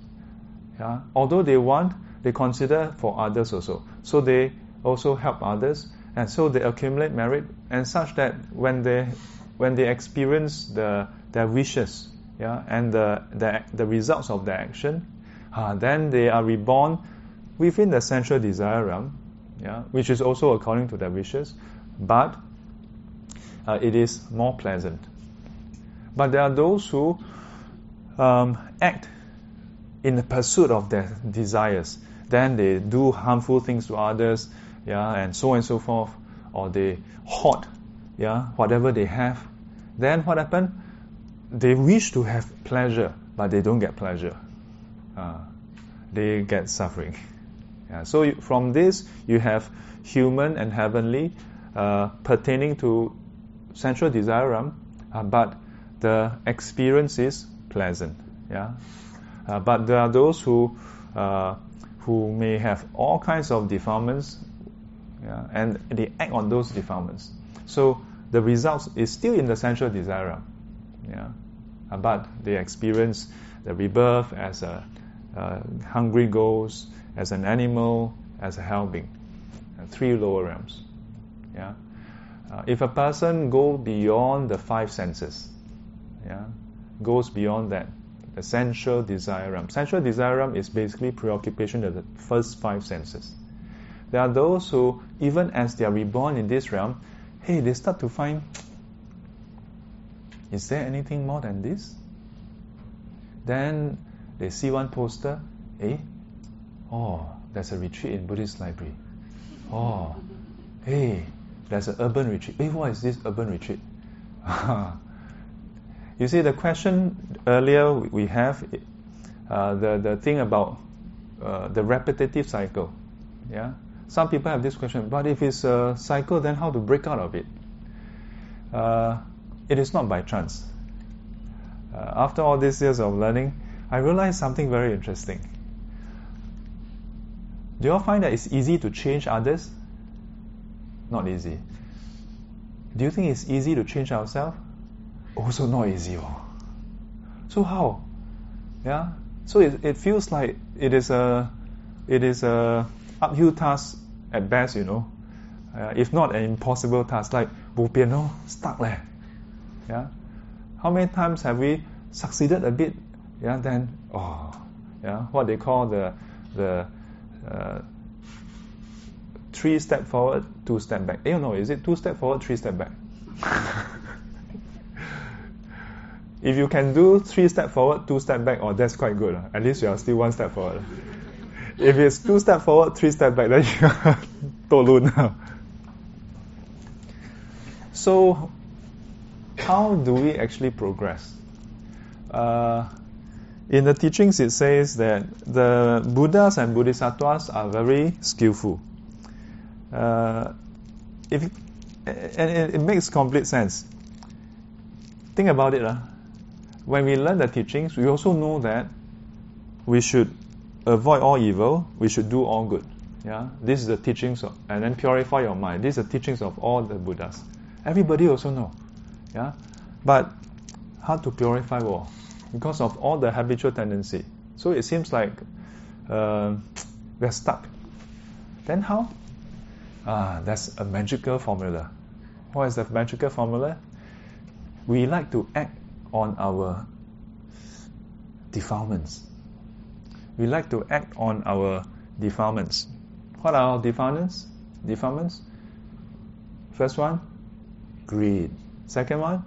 Yeah? Although they want, they consider for others also. So they also help others, and so they accumulate merit, and such that when they when they experience the their wishes, yeah, and the the, the results of their action, uh, then they are reborn within the sensual desire realm, yeah, which is also according to their wishes, but uh, it is more pleasant. But there are those who um, act in the pursuit of their desires. Then they do harmful things to others, yeah, and so on and so forth, or they hoard, yeah, whatever they have. Then what happens? They wish to have pleasure, but they don't get pleasure. Uh, they get suffering. Yeah, so from this, you have human and heavenly uh, pertaining to sensual desire, uh, but the experience is pleasant. Yeah, uh, but there are those who uh, who may have all kinds of defilements, yeah, and they act on those defilements. So the result is still in the sensual desire. Yeah, uh, but they experience the rebirth as a hungry ghost, as an animal, as a hell being, uh, three lower realms. Yeah. Uh, if a person go beyond the five senses, yeah, goes beyond that, the sensual desire realm. Sensual desire realm is basically preoccupation of the first five senses. There are those who, even as they are reborn in this realm, hey, they start to find, is there anything more than this? Then they see one poster, eh? Oh, there's a retreat in Buddhist library. Oh, hey, there's an urban retreat. Hey, what is this urban retreat? you see, the question earlier we have uh, the the thing about uh, the repetitive cycle. Yeah, some people have this question. But if it's a cycle, then how to break out of it? Uh, it is not by chance. Uh, after all these years of learning, I realized something very interesting. Do you all find that it's easy to change others? Not easy. Do you think it's easy to change ourselves? Also not easy. Oh. So how? Yeah. So it, it feels like it is a it is a uphill task at best, you know. Uh, if not an impossible task, like 不变 no stuck leh. Yeah. How many times have we succeeded a bit? Yeah. Then oh, yeah. What they call the the uh, three step forward, two step back. Eh, know, is it two step forward, three step back? if you can do three step forward, two step back, oh, that's quite good. At least you are still one step forward. if it's two step forward, three step back, then you are tolun. so, how do we actually progress? Uh, in the teachings, it says that the Buddhas and Bodhisattvas are very skillful. Uh, if and it, it, makes complete sense. Think about it. Uh. When we learn the teachings, we also know that we should avoid all evil, we should do all good. Yeah, this is the teachings of, and then purify your mind. These are the teachings of all the Buddhas. Everybody also know. Yeah, but how to purify war? because of all the habitual tendency. So it seems like uh, we're stuck. Then how? Ah, that's a magical formula. What is the magical formula? We like to act on our defilements. We like to act on our defilements. What are our defilements? Defilements. First one, greed. Second one,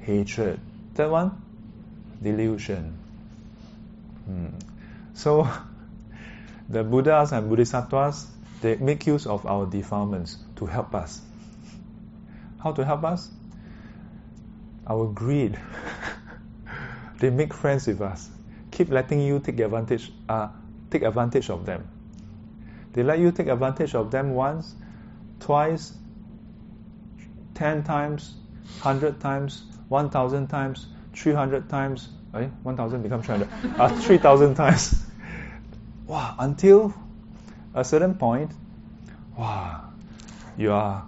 hatred. Third one, delusion. Hmm. So, the Buddhas and Bodhisattvas, they make use of our defilements to help us. How to help us? Our greed. they make friends with us. Keep letting you take advantage, uh, take advantage of them. They let you take advantage of them once, twice, ten times, hundred times, one thousand times, 300 times, eh, 1,000 become 300, uh, 3,000 times. wow, until a certain point, wow, you are,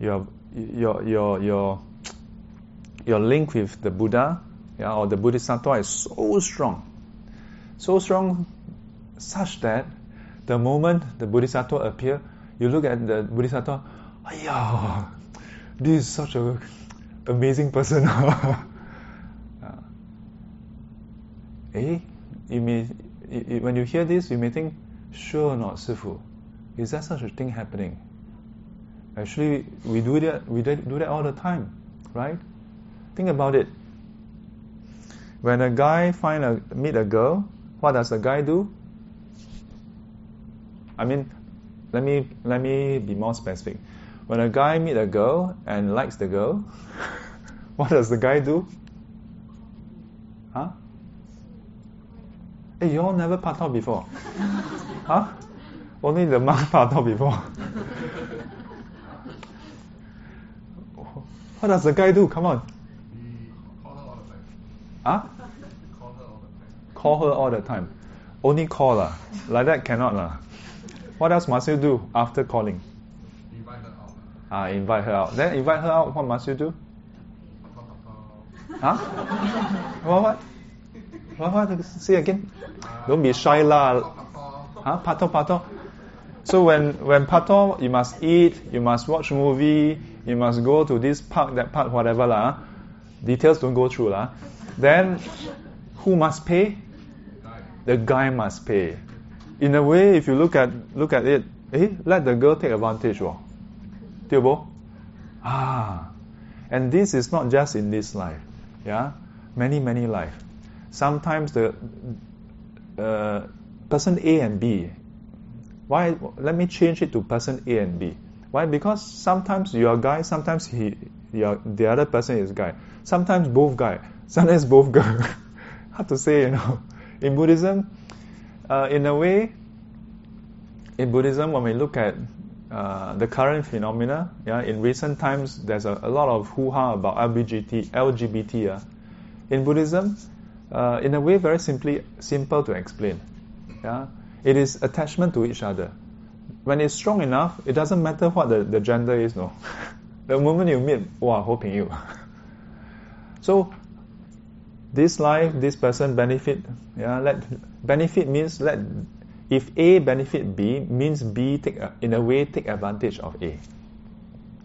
your, your, your, your, your link with the Buddha, yeah, or the Bodhisattva is so strong, so strong, such that the moment the Bodhisattva appear, you look at the Bodhisattva, yeah, this is such a amazing person. eh, you may, when you hear this, you may think, sure or not, Sifu, is there such a thing happening? Actually, we do that, we do that all the time, right? Think about it. When a guy find a meet a girl, what does the guy do? I mean, let me let me be more specific. When a guy meet a girl and likes the girl, what does the guy do? Huh? Hey, you all never part out before? huh? Only the monk part out before. what does the guy do? Come on. Huh? Call her all the time. Only call lah. Like that cannot lah. What else must you do after calling? Invite her out. Ah, invite her out. Then invite her out. What must you do? Huh? what? What? What? What? Say again. Don't be shy lah. Huh? Pato pato. So when when pato, you must eat, you must watch movie, you must go to this park, that park, whatever lah. Details don't go through lah. Then who must pay? The guy must pay. In a way, if you look at look at it, Eh, let the girl take advantage. Oh. Ah. And this is not just in this life. Yeah? Many, many life. Sometimes the uh, person A and B. Why? Let me change it to person A and B. Why? Because sometimes you are guy, sometimes he, you the other person is guy. Sometimes both guy, sometimes both girl. Hard to say, you know. In Buddhism, uh, in a way, in Buddhism, when we look at uh, the current phenomena, yeah, in recent times, there's a, a lot of hoo-ha about LGBT, LGBT. Yeah. In Buddhism, uh, in a way, very simply, simple to explain. Yeah, it is attachment to each other. When it's strong enough, it doesn't matter what the, the gender is. No, the moment you meet, wow, hoping you. so, this life, this person benefit. Yeah, let benefit means let if A benefit B, means B take in a way take advantage of A.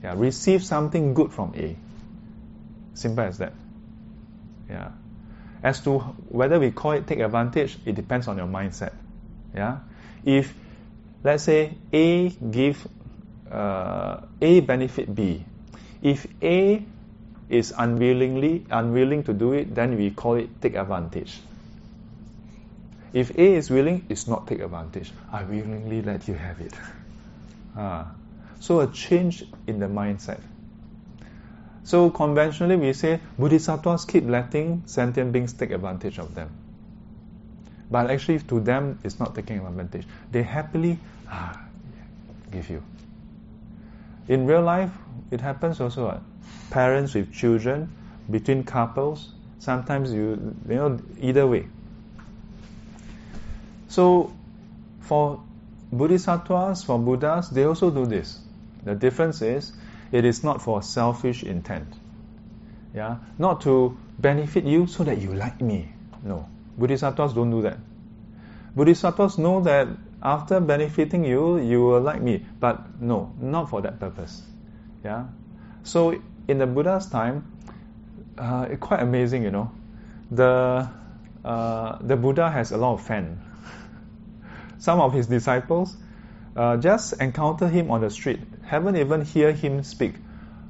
Yeah, receive something good from A. Simple as that. Yeah. As to whether we call it take advantage, it depends on your mindset. Yeah. If let's say A give uh, A benefit B, if A is unwillingly unwilling to do it, then we call it take advantage. If A is willing, it's not take advantage. I willingly let you have it. Ah. So a change in the mindset. So conventionally we say bodhisattvas keep letting sentient beings take advantage of them. But actually to them it's not taking advantage. They happily ah, give you. In real life, it happens also. Parents with children, between couples, sometimes you you know either way. So, for bodhisattvas, for Buddhas, they also do this. The difference is, it is not for selfish intent. Yeah, not to benefit you so that you like me. No, bodhisattvas don't do that. Bodhisattvas know that after benefiting you, you will like me, but no, not for that purpose. Yeah, so in the Buddha's time, uh, it's quite amazing, you know. The uh, the Buddha has a lot of fans some of his disciples uh, just encounter him on the street, haven't even hear him speak,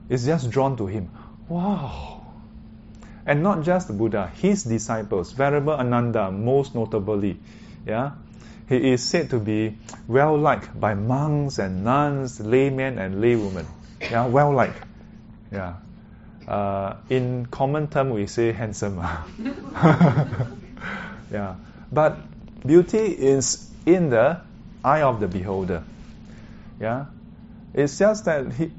is just drawn to him. Wow! And not just the Buddha, his disciples, Venerable Ananda, most notably, yeah, he is said to be well liked by monks and nuns, laymen and laywomen. Yeah, well liked. Yeah. Uh, in common term, we say handsome. yeah. But beauty is in the eye of the beholder. Yeah, it's just that he,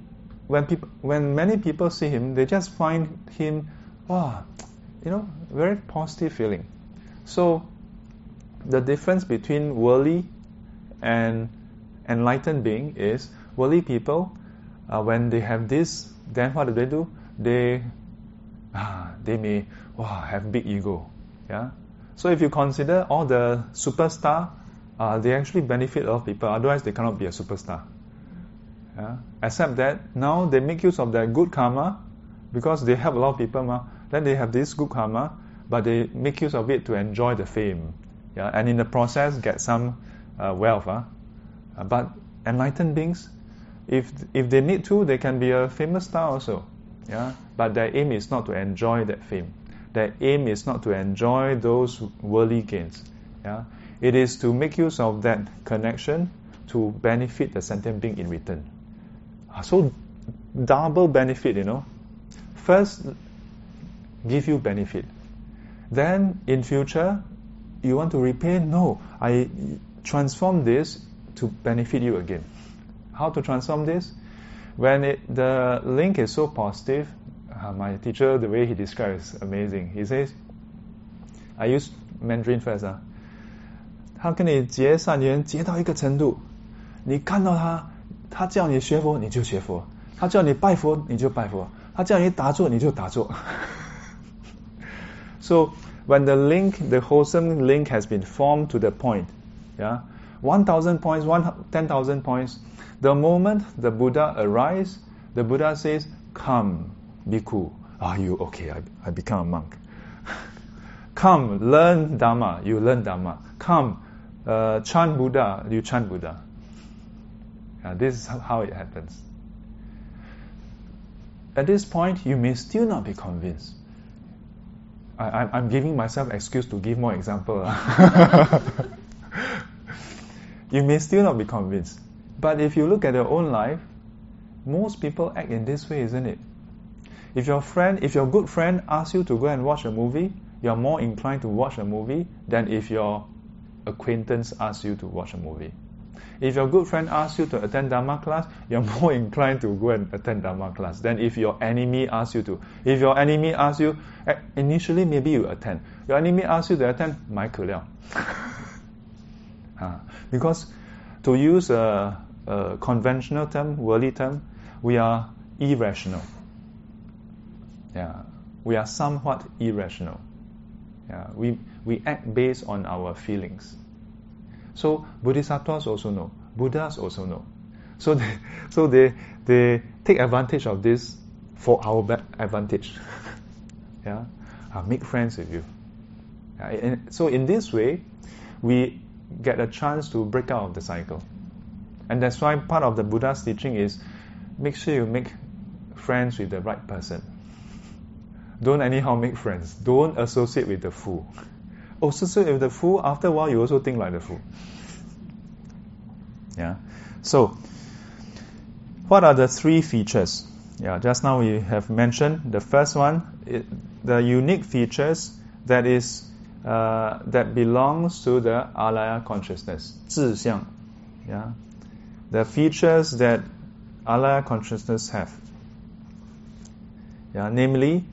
when people, when many people see him, they just find him, wow, you know, very positive feeling. So, the difference between worldly and enlightened being is worldly people, uh, when they have this, then what do they do? They, ah, they may, wow, have big ego. Yeah. So if you consider all the superstar uh, they actually benefit a lot of people. Otherwise, they cannot be a superstar. Yeah? Except that now they make use of their good karma because they help a lot of people. Ma. Then they have this good karma, but they make use of it to enjoy the fame. Yeah? And in the process, get some uh, wealth. Uh, but enlightened beings, if if they need to, they can be a famous star also. Yeah? But their aim is not to enjoy that fame. Their aim is not to enjoy those worldly gains. Yeah? It is to make use of that connection to benefit the sentient being in return. Ah, so double benefit, you know. First, give you benefit. Then in future, you want to repay? No, I transform this to benefit you again How to transform this? When it, the link is so positive, uh, my teacher, the way he describes, is amazing. He says, I use Mandarin first. Uh, 他跟你结善缘结到一个程度，你看到他，他叫你学佛你就学佛，他叫你拜佛你就拜佛，他叫你打坐你就打坐。so when the link, the wholesome link has been formed to the point, yeah, one thousand points, one ten thousand points. the moment the Buddha arrives, the Buddha says, "Come, bhikkhu. Are you okay? I, I become a monk. Come, learn Dhamma. You learn Dhamma. Come." uh, chant Buddha, you chant Buddha. Uh, this is how it happens. At this point, you may still not be convinced. I, am giving myself excuse to give more example. you may still not be convinced. But if you look at your own life, most people act in this way, isn't it? If your friend, if your good friend asks you to go and watch a movie, you're more inclined to watch a movie than if your acquaintance asks you to watch a movie. If your good friend asks you to attend Dharma class, you're more inclined to go and attend Dharma class than if your enemy asks you to. If your enemy asks you, eh, initially maybe you attend. Your enemy asks you to attend, 买可了. Ah, because to use a, a conventional term, worldly term, we are irrational. Yeah, we are somewhat irrational. Yeah, we, we act based on our feelings. So bodhisattvas also know, Buddhas also know. So they, so they, they take advantage of this for our advantage. yeah, uh, make friends with you. Yeah, so in this way, we get a chance to break out of the cycle. And that's why part of the Buddha's teaching is make sure you make friends with the right person. Don't anyhow make friends. Don't associate with the fool. Associate with the fool, after a while you also think like the fool. Yeah. So, what are the three features? Yeah, just now we have mentioned the first one, it, the unique features that is uh, that belongs to the alaya consciousness, 自相. Yeah, the features that alaya consciousness have. Yeah, namely,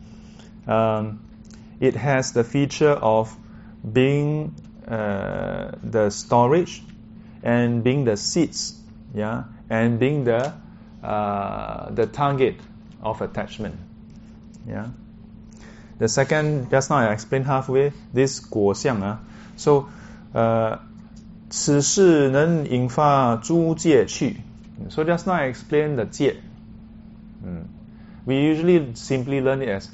um, it has the feature of being uh, the storage and being the seeds, yeah, and being the uh, the target of attachment, yeah. The second, just now I explained halfway, this 果相 uh, so uh, 此事能引发诸戒趣. So just now I explained the 戒. Mm. We usually simply learn it as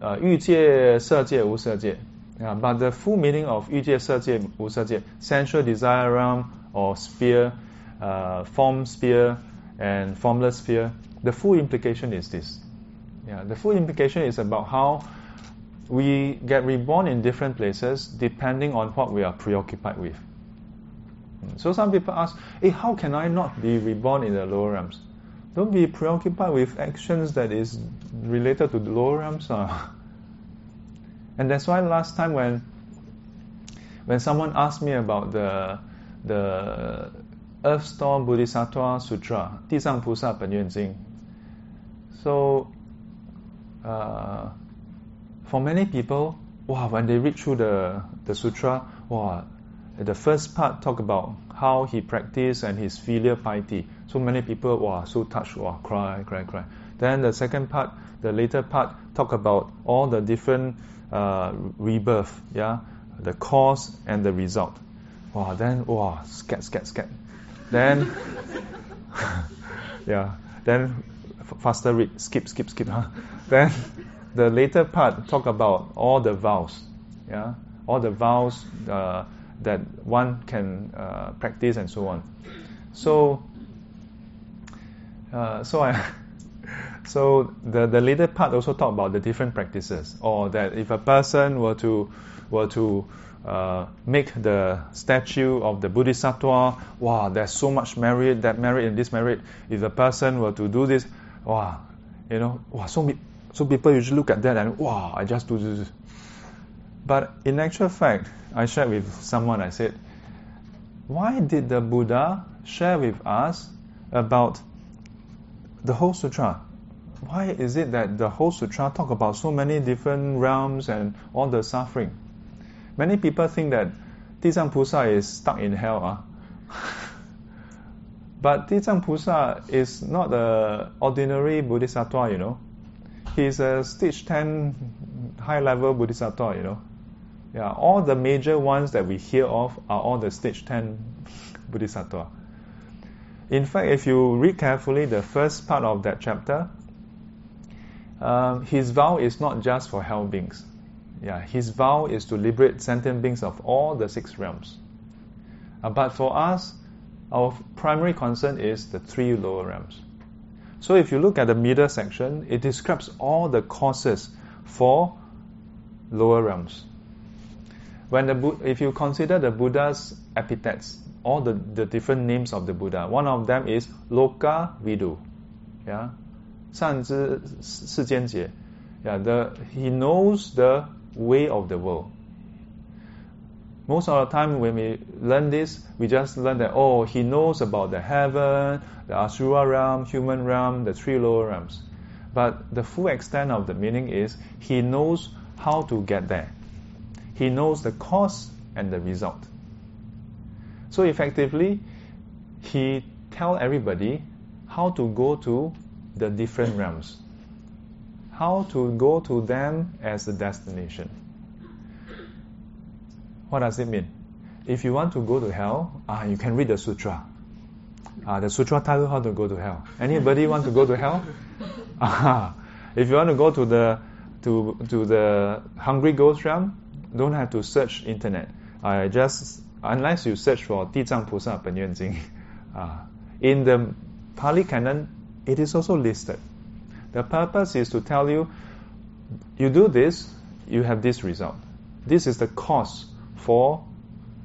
呃欲界、色界、无色界。Yeah, but the full meaning of 欲界、色界、无色界, sensual desire realm or sphere, uh, form sphere and formless sphere, the full implication is this. Yeah, the full implication is about how we get reborn in different places depending on what we are preoccupied with. Mm. So some people ask, hey, how can I not be reborn in the lower realms? Don't be preoccupied with actions that is related to the lower realms. Uh. And that's why last time when when someone asked me about the the Earth Store Bodhisattva Sutra, 地藏菩萨本愿经. So, uh, for many people, wow, when they read through the, the sutra, wow, the first part talk about how he practiced and his filial piety. So many people, wow, so touched, wow, cry, cry, cry. Then the second part, the later part, talk about all the different uh, rebirth, yeah, the cause and the result. Wow, then wow, scat, scat, scat. Then, yeah, then faster read, skip, skip, skip. Huh? Then the later part talk about all the vows, yeah, all the vows uh, that one can uh, practice and so on. So, uh, so I. So the, the later part also talk about the different practices, or that if a person were to were to uh, make the statue of the Bodhisattva, wow, there's so much merit, that merit and this merit. If the person were to do this, wow, you know, wow, so, so people usually look at that and wow, I just do this. But in actual fact, I shared with someone, I said, why did the Buddha share with us about the whole sutra? Why is it that the whole sutra talk about so many different realms and all the suffering? Many people think that Dizang Pusa is stuck in hell. Uh. but Dizang Pusa is not an ordinary Bodhisattva, you know. He's a stage 10 high level Bodhisattva, you know. Yeah, all the major ones that we hear of are all the stage 10 Bodhisattva. In fact, if you read carefully the first part of that chapter, um, his vow is not just for hell beings. Yeah, his vow is to liberate sentient beings of all the six realms. Uh, but for us, our primary concern is the three lower realms. So if you look at the middle section, it describes all the causes for lower realms When the if you consider the Buddha's epithets, all the, the different names of the Buddha, one of them is Loka Vidu. Yeah. 善知世间解. Yeah, the, he knows the way of the world. Most of the time when we learn this, we just learn that, oh, he knows about the heaven, the Asura realm, human realm, the three lower realms. But the full extent of the meaning is he knows how to get there. he knows the cause and the result. So effectively, he tell everybody how to go to the different realms, how to go to them as a destination. What does it mean? If you want to go to hell, ah, you can read the sutra. Ah, the sutra tells how to go to hell. Anybody want to go to hell? Ah, if you want to go to the to to the hungry ghost realm, don't have to search internet. I just unless you search for 地藏菩萨本愿经. Ah, in the Pali Canon, it is also listed. The purpose is to tell you, you do this, you have this result. This is the cause for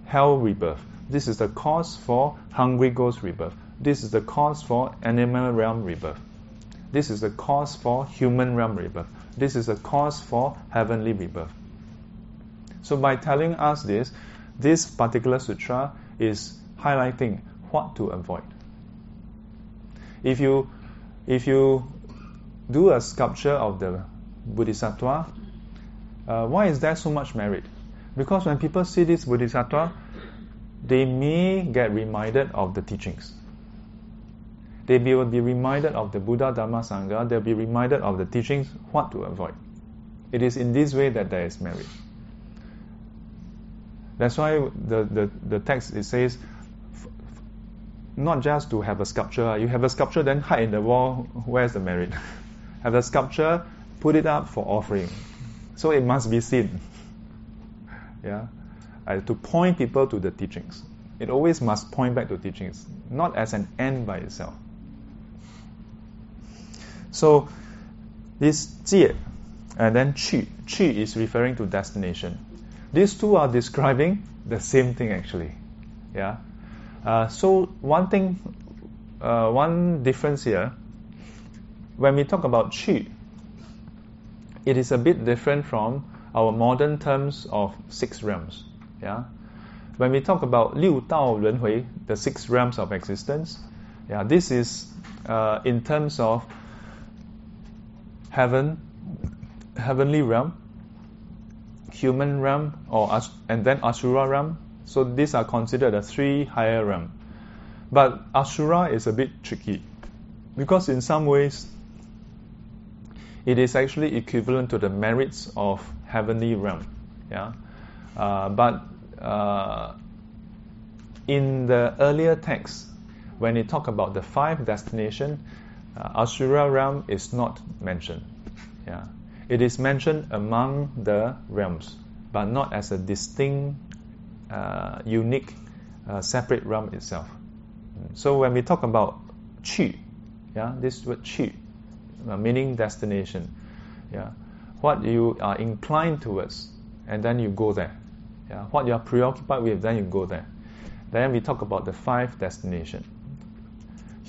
hell rebirth. This is the cause for hungry ghost rebirth. This is the cause for animal realm rebirth. This is the cause for human realm rebirth. This is the cause for heavenly rebirth. So by telling us this, this particular sutra is highlighting what to avoid. If you if you do a sculpture of the Bodhisattva, uh, why is there so much merit? Because when people see this bodhisattva, they may get reminded of the teachings. They will be reminded of the Buddha Dharma, Sangha, they'll be reminded of the teachings, what to avoid. It is in this way that there is merit. That's why the, the, the text it says not just to have a sculpture. You have a sculpture, then hide in the wall. Where's the merit? have a sculpture, put it up for offering. So it must be seen. yeah, uh, to point people to the teachings. It always must point back to teachings, not as an end by itself. So this jie, and then qi. Qi is referring to destination. These two are describing the same thing actually. Yeah. Uh, so one thing, uh, one difference here, when we talk about qi, it is a bit different from our modern terms of six realms. Yeah. When we talk about liu dao ren hui, the six realms of existence, yeah, this is uh, in terms of heaven, heavenly realm, human realm, or and then asura realm. So these are considered the three higher realm. But asura is a bit tricky because in some ways it is actually equivalent to the merits of heavenly realm. Yeah, uh, but uh, in the earlier text, when it talk about the five destination, uh, Asura realm is not mentioned. Yeah, it is mentioned among the realms, but not as a distinct, uh, unique, uh, separate realm itself. So when we talk about chi, yeah, this word chi, uh, meaning destination, yeah what you are inclined towards, and then you go there. Yeah, what you are preoccupied with, then you go there. Then we talk about the five destination: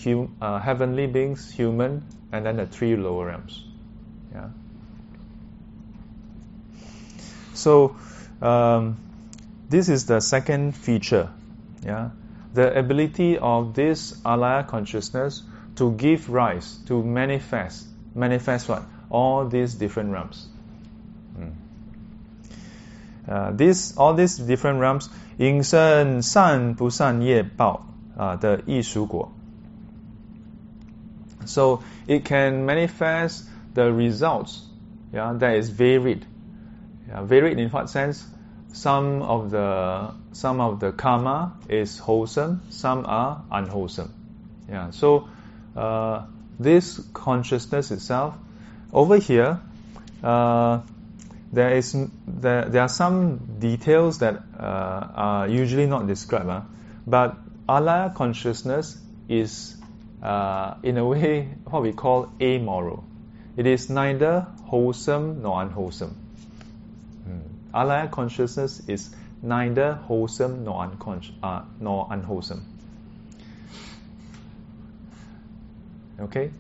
hum, uh, heavenly beings, human, and then the three lower realms. Yeah. So um, this is the second feature. Yeah, the ability of this alaya consciousness to give rise, to manifest, manifest what? all these different realms. Mm. Uh, this, all these different realms, 引生善不善业报啊的艺术果. So it can manifest the results, yeah, that is varied. yeah, varied in what sense? Some of the some of the karma is wholesome, some are unwholesome. Yeah, so uh, this consciousness itself over here, uh, there is there, there are some details that uh, are usually not described, uh, but alaya consciousness is, uh, in a way, what we call amoral. It is neither wholesome nor unwholesome. Alaya consciousness is neither wholesome nor, uh, nor unwholesome. Okay?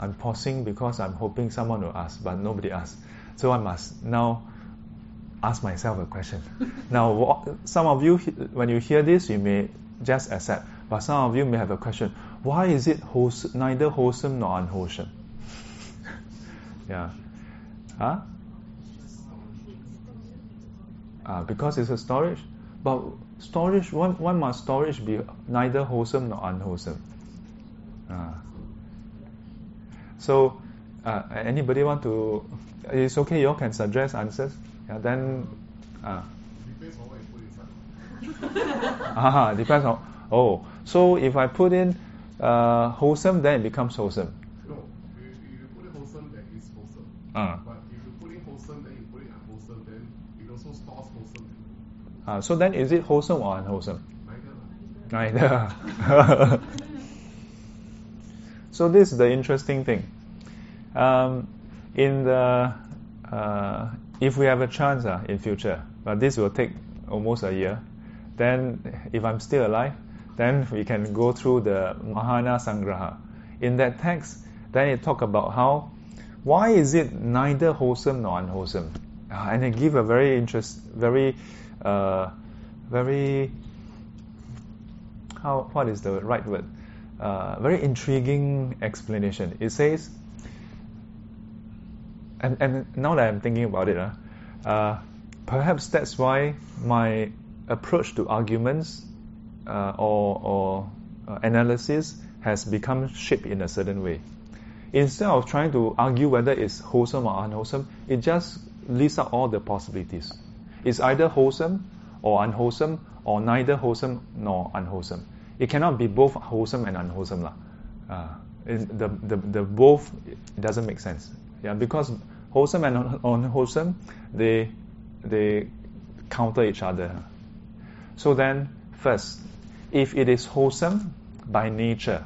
I'm pausing because I'm hoping someone will ask, but nobody asked. So I must now ask myself a question. now, some of you, when you hear this, you may just accept, but some of you may have a question. Why is it wholesome, neither wholesome nor unwholesome? yeah. Huh? Uh, because it's a storage. But storage, one, one must storage be neither wholesome nor unwholesome. Uh. So, uh, anybody want to? It's okay. You all can suggest answers. Yeah, then. Uh. Depends on what you put inside. ah, depends on. Oh, so if I put in uh, wholesome, then it becomes wholesome. No, if you put it wholesome, then it's wholesome. Uh. But if you put it wholesome, then you put it unwholesome, then it also stores wholesome. Uh, so then, is it wholesome or unwholesome? Neither. Neither. so this is the interesting thing. Um, in the uh, if we have a chance uh, in future, but this will take almost a year. Then, if I'm still alive, then we can go through the Mahayana Sangraha. In that text, then it talk about how why is it neither wholesome nor unwholesome, uh, and it give a very interest, very, uh, very how what is the right word? Uh, very intriguing explanation. It says, and, and now that I'm thinking about it, uh, uh, perhaps that's why my approach to arguments uh, or, or uh, analysis has become shaped in a certain way. Instead of trying to argue whether it's wholesome or unwholesome, it just lists out all the possibilities. It's either wholesome or unwholesome, or neither wholesome nor unwholesome. It cannot be both wholesome and unwholesome. lah. Uh, the, the, the both doesn't make sense. Yeah, because wholesome and unwholesome, they, they counter each other. So then, first, if it is wholesome by nature,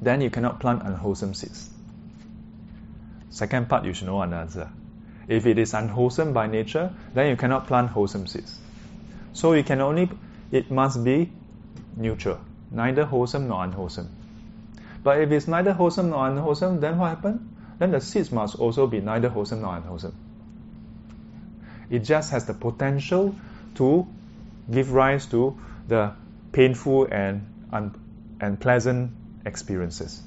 then you cannot plant unwholesome seeds. Second part, you should know an answer. If it is unwholesome by nature, then you cannot plant wholesome seeds. So you can only, it must be neutral, neither wholesome nor unwholesome. But if it's neither wholesome nor unwholesome, then what happens? Then the seeds must also be neither wholesome nor unwholesome. It just has the potential to give rise to the painful and un- and pleasant experiences.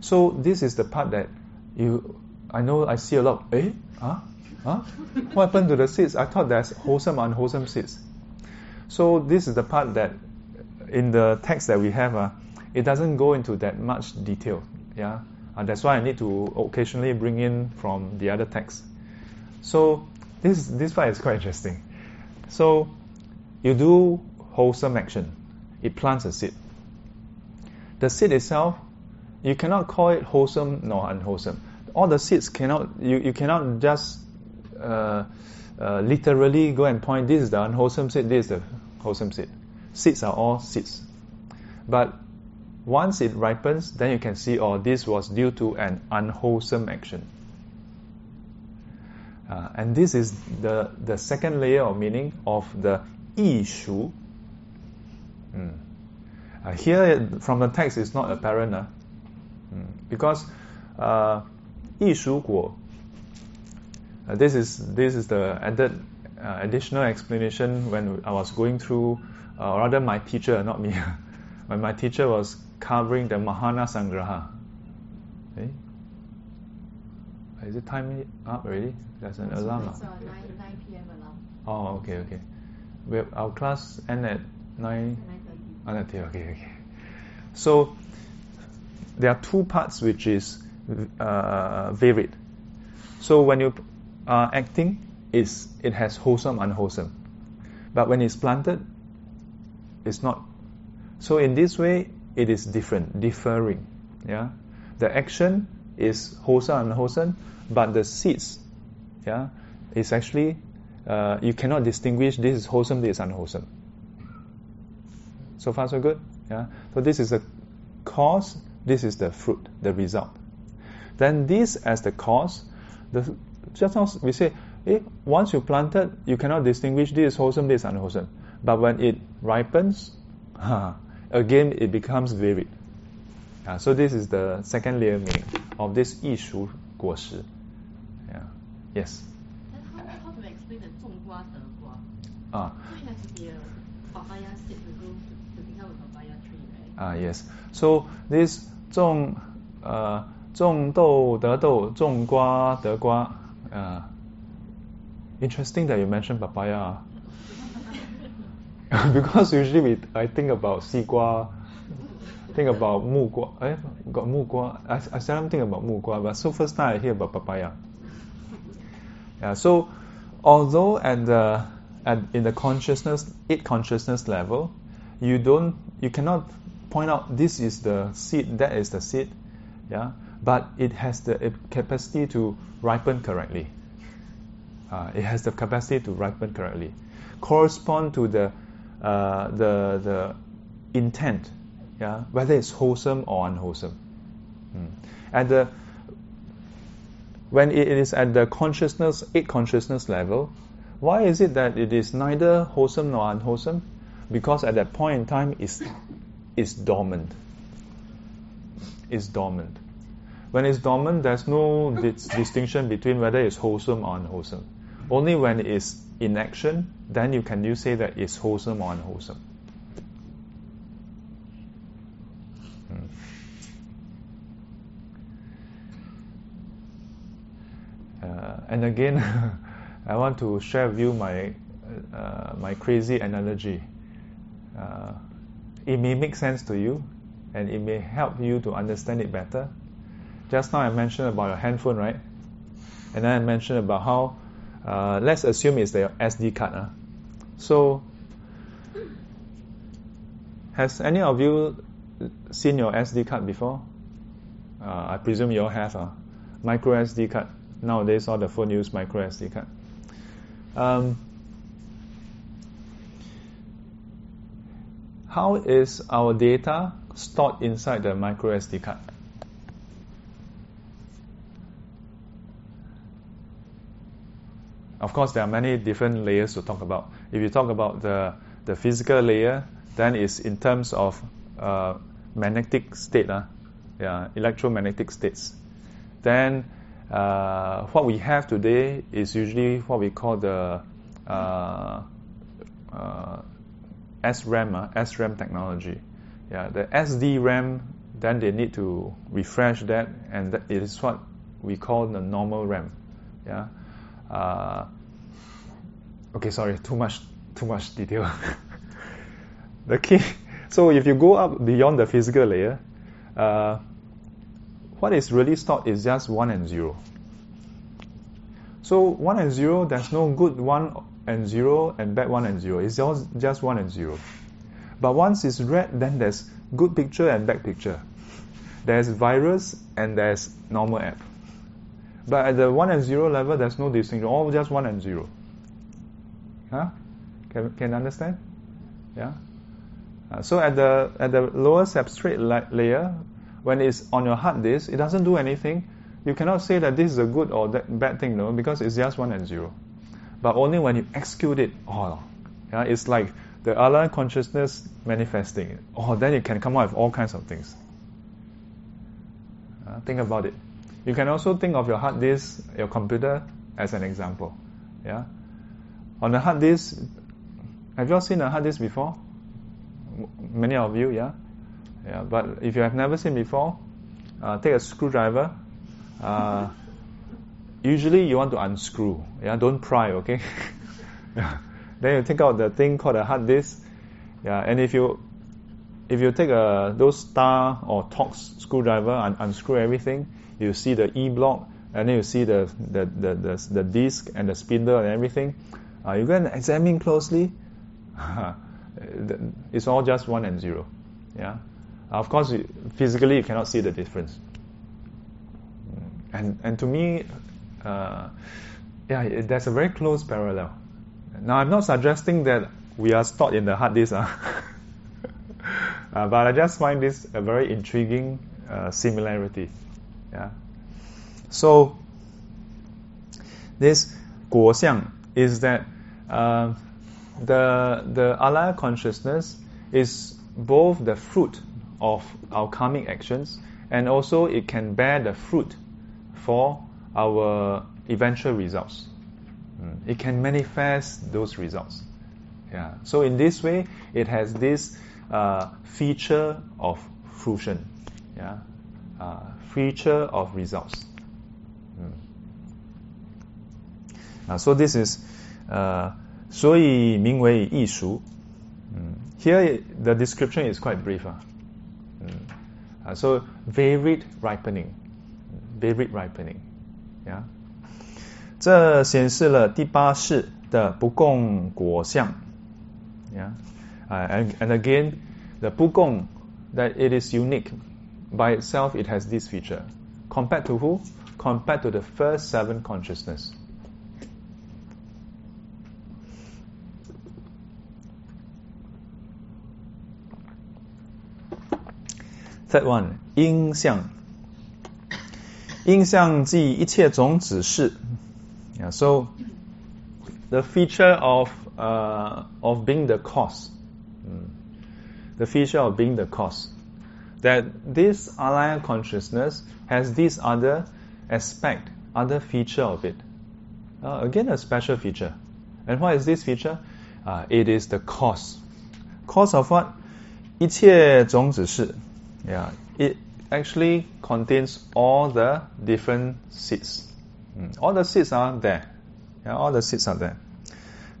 So this is the part that you, I know I see a lot. Eh, huh, huh? What happened to the seeds? I thought there's wholesome, unwholesome seeds. So this is the part that in the text that we have, uh, it doesn't go into that much detail. Yeah, uh, that's why I need to occasionally bring in from the other text. So this this part is quite interesting. So you do wholesome action, it plants a seed. The seed itself, you cannot call it wholesome nor unwholesome. All the seeds cannot you, you cannot just uh, uh, literally go and point this is the unwholesome seed, this is the wholesome seed. Seeds are all seeds. But once it ripens, then you can see, oh, this was due to an unwholesome action. Uh, and this is the, the second layer of meaning of the 异熟. Mm. Uh, here, from the text, it's not apparent uh, mm, because uh, 异熟果, uh, this is this is the added uh, additional explanation when I was going through, uh, or rather my teacher, not me, when my teacher was covering the Mahayana Sangraha. Okay. Is it time up already? There's an alarm. It's, uh, 9, 9 p.m. alarm. Oh, okay, okay. We have, our class end at 9. 9.30. Oh, okay, okay, okay. So there are two parts which is uh, varied. So when you are acting, is it has wholesome, unwholesome. But when it's planted, it's not. So in this way, it is different, differing. Yeah, the action is wholesome, unwholesome, but the seeds yeah, is actually uh, you cannot distinguish this is wholesome, this is unwholesome. So far, so good. Yeah. So this is the cause. This is the fruit, the result. Then this as the cause. The, just now we say, eh, once you planted, you cannot distinguish this is wholesome, this is unwholesome. But when it ripens, again it becomes varied. So this is the second layer meaning of this 异熟果实. Yeah. Yes. Then how, how do explain the 种瓜得瓜? Ah. So it has to be a papaya seed Ah, yes. So this 种呃种豆得豆，种瓜得瓜. Uh, interesting that you mentioned papaya. because usually we I think about 西瓜 think about 木瓜. Eh, got 木瓜. I, I seldom think about 木瓜, but so first time I hear about papaya. Yeah, so although at the at in the consciousness it consciousness level, you don't you cannot point out this is the seed, that is the seed, yeah, but it has the capacity to ripen correctly. Uh, it has the capacity to ripen correctly, correspond to the uh, the the intent, yeah, whether it's wholesome or unwholesome. Mm. At the when it is at the consciousness, eight consciousness level, why is it that it is neither wholesome nor unwholesome? Because at that point in time, it's, it's dormant. It's dormant. When it's dormant, there's no dis- distinction between whether it's wholesome or unwholesome. Only when it's in action, then you can you say that it's wholesome or unwholesome. Hmm. Uh, and again, I want to share with you my uh, my crazy analogy. Uh, it may make sense to you, and it may help you to understand it better. Just now I mentioned about your handphone, right? And then I mentioned about how, uh, let's assume it's the SD card. Uh. So, has any of you seen your SD card before? Uh, I presume you all have a micro SD card. Nowadays, all the phone use micro SD card. Um, how is our data stored inside the micro SD card? Of course, there are many different layers to talk about. If you talk about the, the physical layer, then it's in terms of uh, magnetic state, uh, yeah, electromagnetic states. Then uh, what we have today is usually what we call the uh, uh, SRAM, uh, SRAM technology. Yeah, the SDRAM, then they need to refresh that, and that is what we call the normal RAM. Yeah. Uh, okay, sorry, too much, too much detail. the key. So if you go up beyond the physical layer, uh, what is really stored is just one and zero. So one and zero, there's no good one and zero and bad one and zero. It's just just one and zero. But once it's red, then there's good picture and bad picture. There's virus and there's normal app. But at the one and zero level, there's no distinction. All just one and zero. Huh? Can can understand? Yeah. Uh, so at the at the lower substrate la- layer, when it's on your hard disk, it doesn't do anything. You cannot say that this is a good or that bad thing, no, because it's just one and zero. But only when you execute it, oh, yeah, it's like the alaya consciousness manifesting. Oh, then you can come out with all kinds of things. Uh, think about it. You can also think of your hard disk, your computer, as an example. Yeah. On the hard disk, have you all seen a hard disk before? Many of you, yeah. Yeah. But if you have never seen before, uh, take a screwdriver. Uh, usually you want to unscrew. Yeah. Don't pry. Okay. yeah. Then you take out the thing called a hard disk. Yeah. And if you if you take a those star or Torx screwdriver and unscrew everything, you see the E block, and then you see the the, the, the, the disc and the spindle and everything. Uh, you can examine closely. it's all just one and zero. Yeah. Of course, physically you cannot see the difference. And and to me, uh, Yeah, there's a very close parallel. Now, I'm not suggesting that we are stored in the hard disk, ah. Uh, but I just find this a very intriguing uh, similarity. Yeah. So, this 果相 is that uh, the the alaya consciousness is both the fruit of our karmic actions and also it can bear the fruit for our eventual results. Mm. It can manifest those results. Yeah. So in this way, it has this uh, feature of fruition. Yeah. Uh, feature of results. Mm. Uh, so this is, uh, 所以名为异熟. Mm. Here the description is quite brief. Uh. Mm. Uh, so varied ripening, mm. varied ripening. Yeah. 这显示了第八世的不共果相。Yeah. And, and again, the 不共 that it is unique by itself. It has this feature compared to who? Compared to the first seven consciousness. Third one, 因相。因相记一切种子是。Yeah, so the feature of uh, of being the cause, mm. the feature of being the cause, that this alaya consciousness has this other aspect, other feature of it. Uh, again, a special feature. And what is this feature? Uh, it is the cause. Cause of what? 一切种子是，yeah. It actually contains all the different seeds. Mm, All the seeds are there. Yeah, all the seeds are there.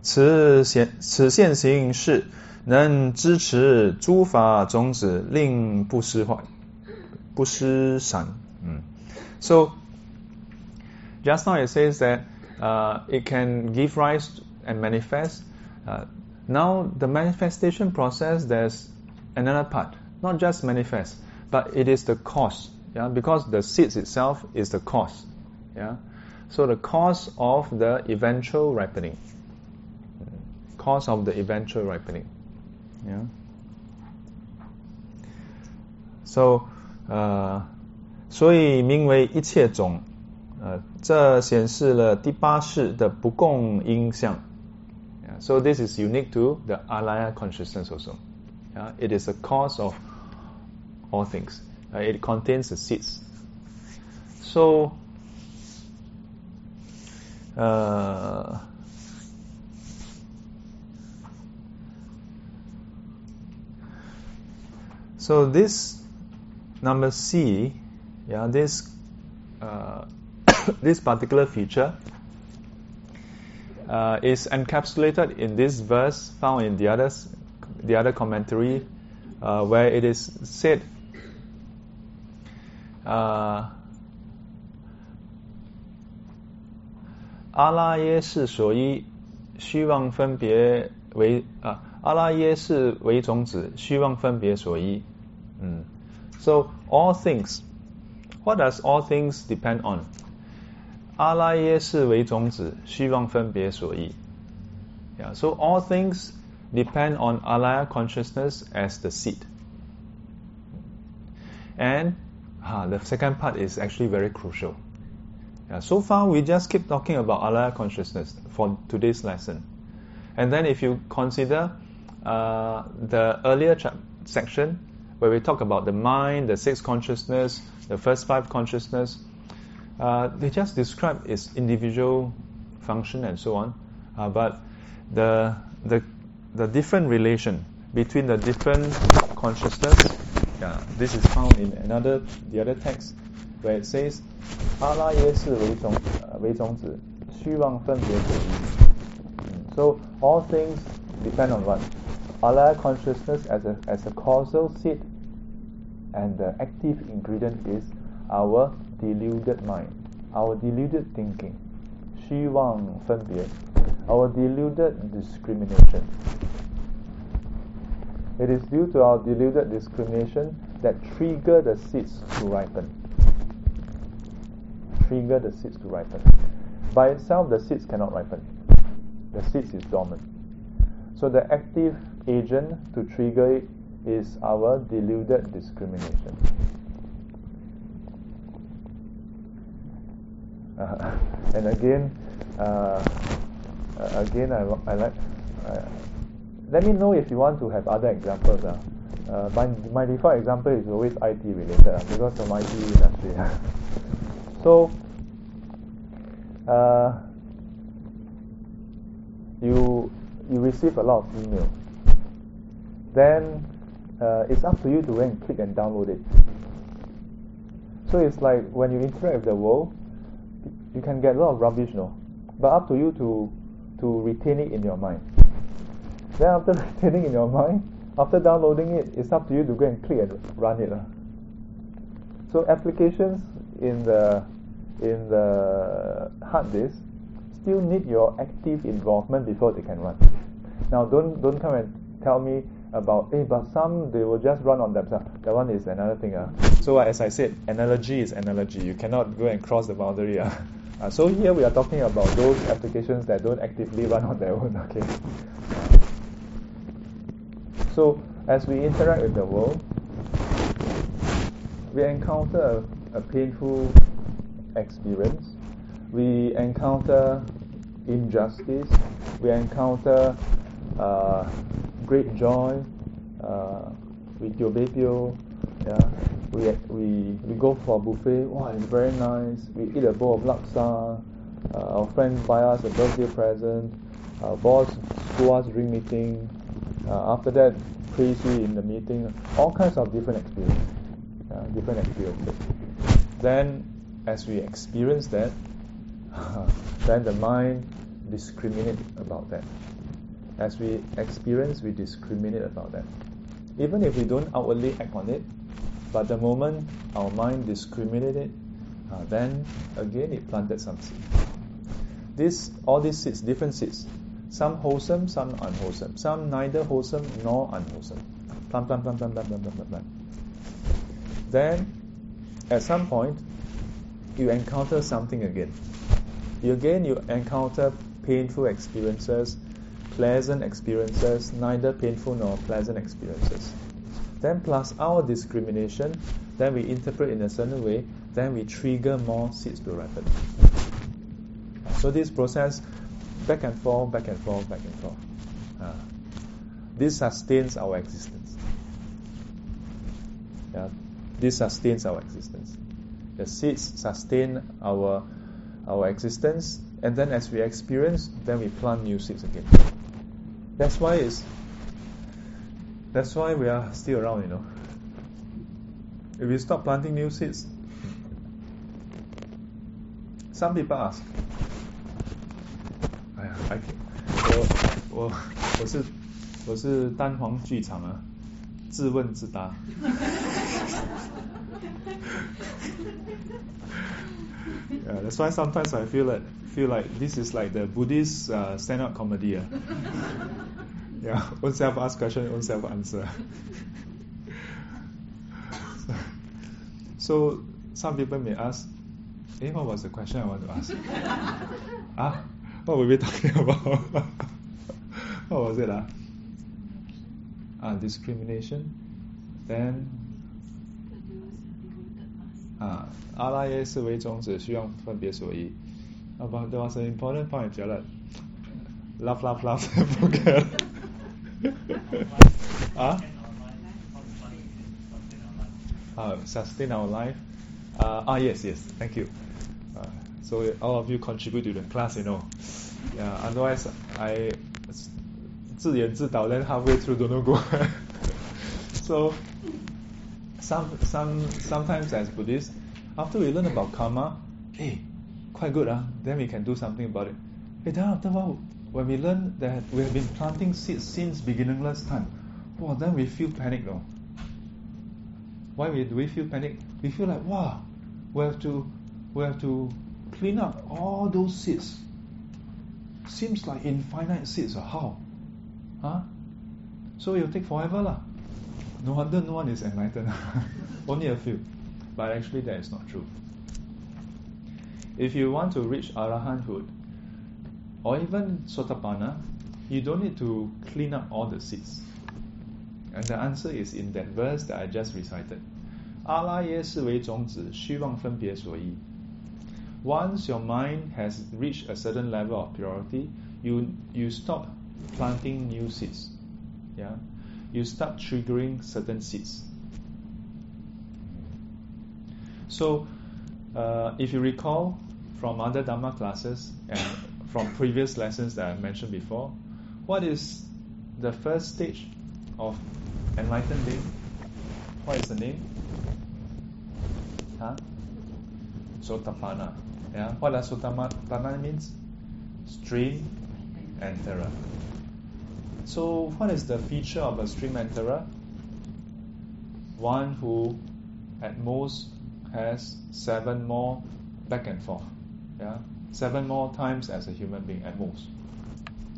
此现此现行是能支持诸法种子，令不失坏，不失散。Mm. So just now it says that uh, it can give rise and manifest. Uh, now the manifestation process, there's another part, not just manifest, but it is the cause. Yeah, because the seeds itself is the cause. Yeah, so the cause of the eventual ripening. Cause of the eventual ripening. Yeah. So, uh, 所以名为一切种，呃，这显示了第八世的不共因相。Yeah, so this is unique to the alaya consciousness also. Yeah, it is a cause of all things. Uh, it contains the seeds. So, uh, so this number C, yeah, this uh, this particular feature uh, is encapsulated in this verse found in the others, the other commentary, uh, where it is said. Uh, 阿拉耶是所依，虚妄分别为啊，阿拉耶是为种子，虚妄分别所依。嗯，So all things, what does all things depend on? 阿拉耶是为种子，虚妄分别所依。Yeah, so all things depend on alaya consciousness as the seed. And the second part is actually very crucial. Yeah, so far, we just keep talking about alaya consciousness for today's lesson. And then, if you consider uh, the earlier section where we talk about the mind, the sixth consciousness, the first five consciousness, uh, they just describe its individual function and so on. Uh, but the, the, the different relation between the different consciousness, yeah, this is found in another the other text where it says, 阿拉耶识为种为种子，虚妄分别主义。So all things depend on what alaya consciousness as a as a causal seed, and the active ingredient is our deluded mind, our deluded thinking, 虚妄分别 our deluded discrimination. It is due to our deluded discrimination that trigger the seeds to ripen trigger the seeds to ripen. By itself, the seeds cannot ripen. The seeds is dormant. So the active agent to trigger it is our deluded discrimination. Uh, and again, uh, again, I, I like. Uh, let me know if you want to have other examples. Uh. Uh, my, my default example is always IT related uh, because of IT industry. so, uh, you you receive a lot of email. Then uh, it's up to you to go and click and download it. So it's like when you interact with the world, you can get a lot of rubbish, no? But up to you to to retain it in your mind. Then after retaining in your mind, after downloading it, it's up to you to go and click and run it. Uh. So applications in the in the hard disk still need your active involvement before they can run. Now don't don't come and tell me about hey but some they will just run on themselves. That one is another thing. Uh. So as I said, analogy is analogy. You cannot go and cross the boundary. Uh. Uh, so here we are talking about those applications that don't actively run on their own. Okay. So as we interact with the world, we encounter a, a painful experience. We encounter injustice. We encounter uh, great joy. Uh, your baby, yeah, we, we, we go for a buffet. Wow, it's very nice. We eat a bowl of laksa. Uh, our friends buy us a birthday present. Our boss school us during meeting. Uh, after that, praise you in the meeting. All kinds of different experiences. Uh, different experiences. Then, as we experience that, then the mind discriminate about that. As we experience, we discriminate about that. Even if we don't outwardly act on it, but the moment our mind discriminated, uh, then again it planted some seed. This, all these seeds, different seeds, some wholesome, some unwholesome, some neither wholesome nor unwholesome. Plant, plant, plant, plant, plant, plant, plant, plant. Then, at some point, you encounter something again. You again you encounter painful experiences, pleasant experiences, neither painful nor pleasant experiences. Then plus our discrimination, then we interpret in a certain way, then we trigger more seeds to ripen. So this process, back and forth, back and forth, back and forth. Uh, this sustains our existence. Yeah, this sustains our existence. The seeds sustain our our existence, and then as we experience, then we plant new seeds again. That's why it's that's why we are still around, you know. If we stop planting new seeds, some people ask, 哎呀，I can, 我我我是我是单簧剧场啊，自问自答。yeah, that's why sometimes I feel like feel like this is like the Buddhist uh, stand-up comedy. Uh. yeah, own self ask question, own self answer. so some people may ask, "Hey, what was the question I want to ask?" ah, what were we talking about? what was it? Ah, ah discrimination. Then 啊，阿拉耶是为种子，需要分别所依。About there was an important point, Jared. Laugh, laugh, laugh, forget. ah? Uh, sustain our life. Uh, ah, yes, yes, thank you. Uh, so all of you contribute to the class, you know. Yeah, otherwise I 自演自导 then halfway through don't know go. so some some sometimes as Buddhists, after we learn about karma, hey, quite good, huh? then we can do something about it. Hey, then after a while, when we learn that we have been planting seeds since beginningless time, wow, then we feel panic though. Why do we feel panic? We feel like, wow, we have to we have to clean up all those seeds. Seems like infinite seeds, or how? Huh? So it'll take forever lah. No wonder no one is enlightened. Only a few. But actually, that is not true. if you want to reach arahanthood or even sotapanna, you don't need to clean up all the seeds. And the answer is in that verse that I just recited. 阿拉耶视为种子，虚妄分别所依。 Once your mind has reached a certain level of purity, you you stop planting new seeds. Yeah, you start triggering certain seeds. So, uh, if you recall from other Dharma classes and from previous lessons that I mentioned before, what is the first stage of enlightened being? What is the name? Huh? Sotapanna. Yeah. What does Sotapanna means? Stream enterer. So, what is the feature of a stream enterer? One who, at most, has seven more back and forth. Yeah, seven more times as a human being at most.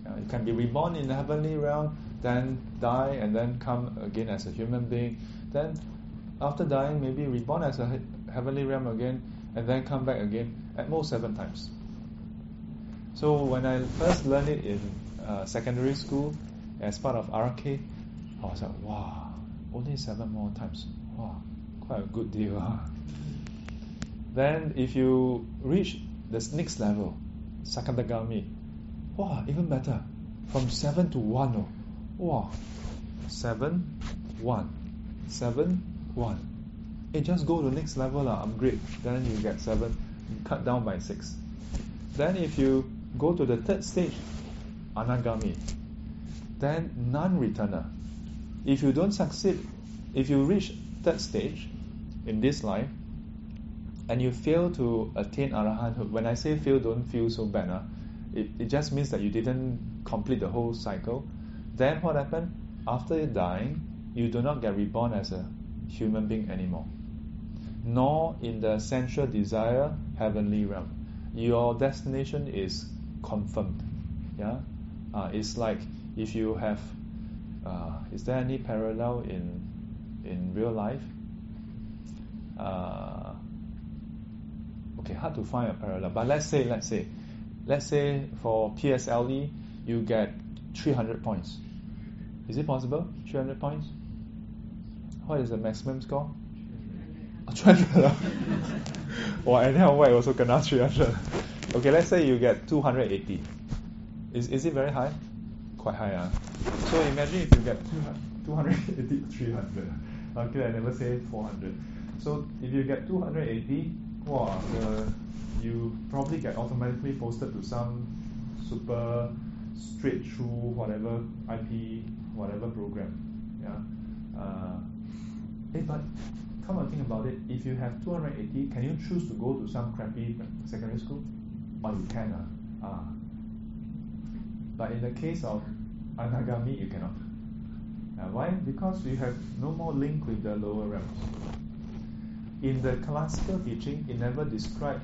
Yeah, you can be reborn in the heavenly realm, then die, and then come again as a human being. Then, after dying, maybe reborn as a he- heavenly realm again, and then come back again at most seven times. So when I first learned it in uh, secondary school as part of RK, I was like, wow, only seven more times. Wow, quite a good deal. Huh? Then if you reach this next level, Sakadagami, wow, even better. From seven to one, oh, wow, seven, one, seven, one. Hey, just go to the next level, lah, upgrade. Then you get seven, cut down by six. Then if you go to the third stage, Anagami, then non-returner. If you don't succeed, if you reach third stage in this life, and you fail to attain arahanthood, when I say fail, don't feel so bad. Huh? It, it just means that you didn't complete the whole cycle. Then what happened? After dying, you do not get reborn as a human being anymore, nor in the sensual desire heavenly realm. Your destination is confirmed. Yeah, uh, it's like if you have. Uh, is there any parallel in in real life? Uh, okay, hard to find a parallel. But let's say, let's say, let's say for PSLE you get 300 points. Is it possible? 300 points? What is the maximum score? Oh, 300. well, anyhow, white also kena 300. Okay, let's say you get 280. Is, is it very high? Quite high, ah. So imagine if you get 280 300. Okay, I never say 400. So if you get 280, wow, the, you probably get automatically posted to some super straight through whatever IP, whatever program. Yeah. Uh, hey, but come and think about it. If you have 280, can you choose to go to some crappy secondary school? Or you can. Uh, ah. But in the case of Anagami, you cannot. Uh, why? Because you have no more link with the lower realms. In the classical teaching, it never describes,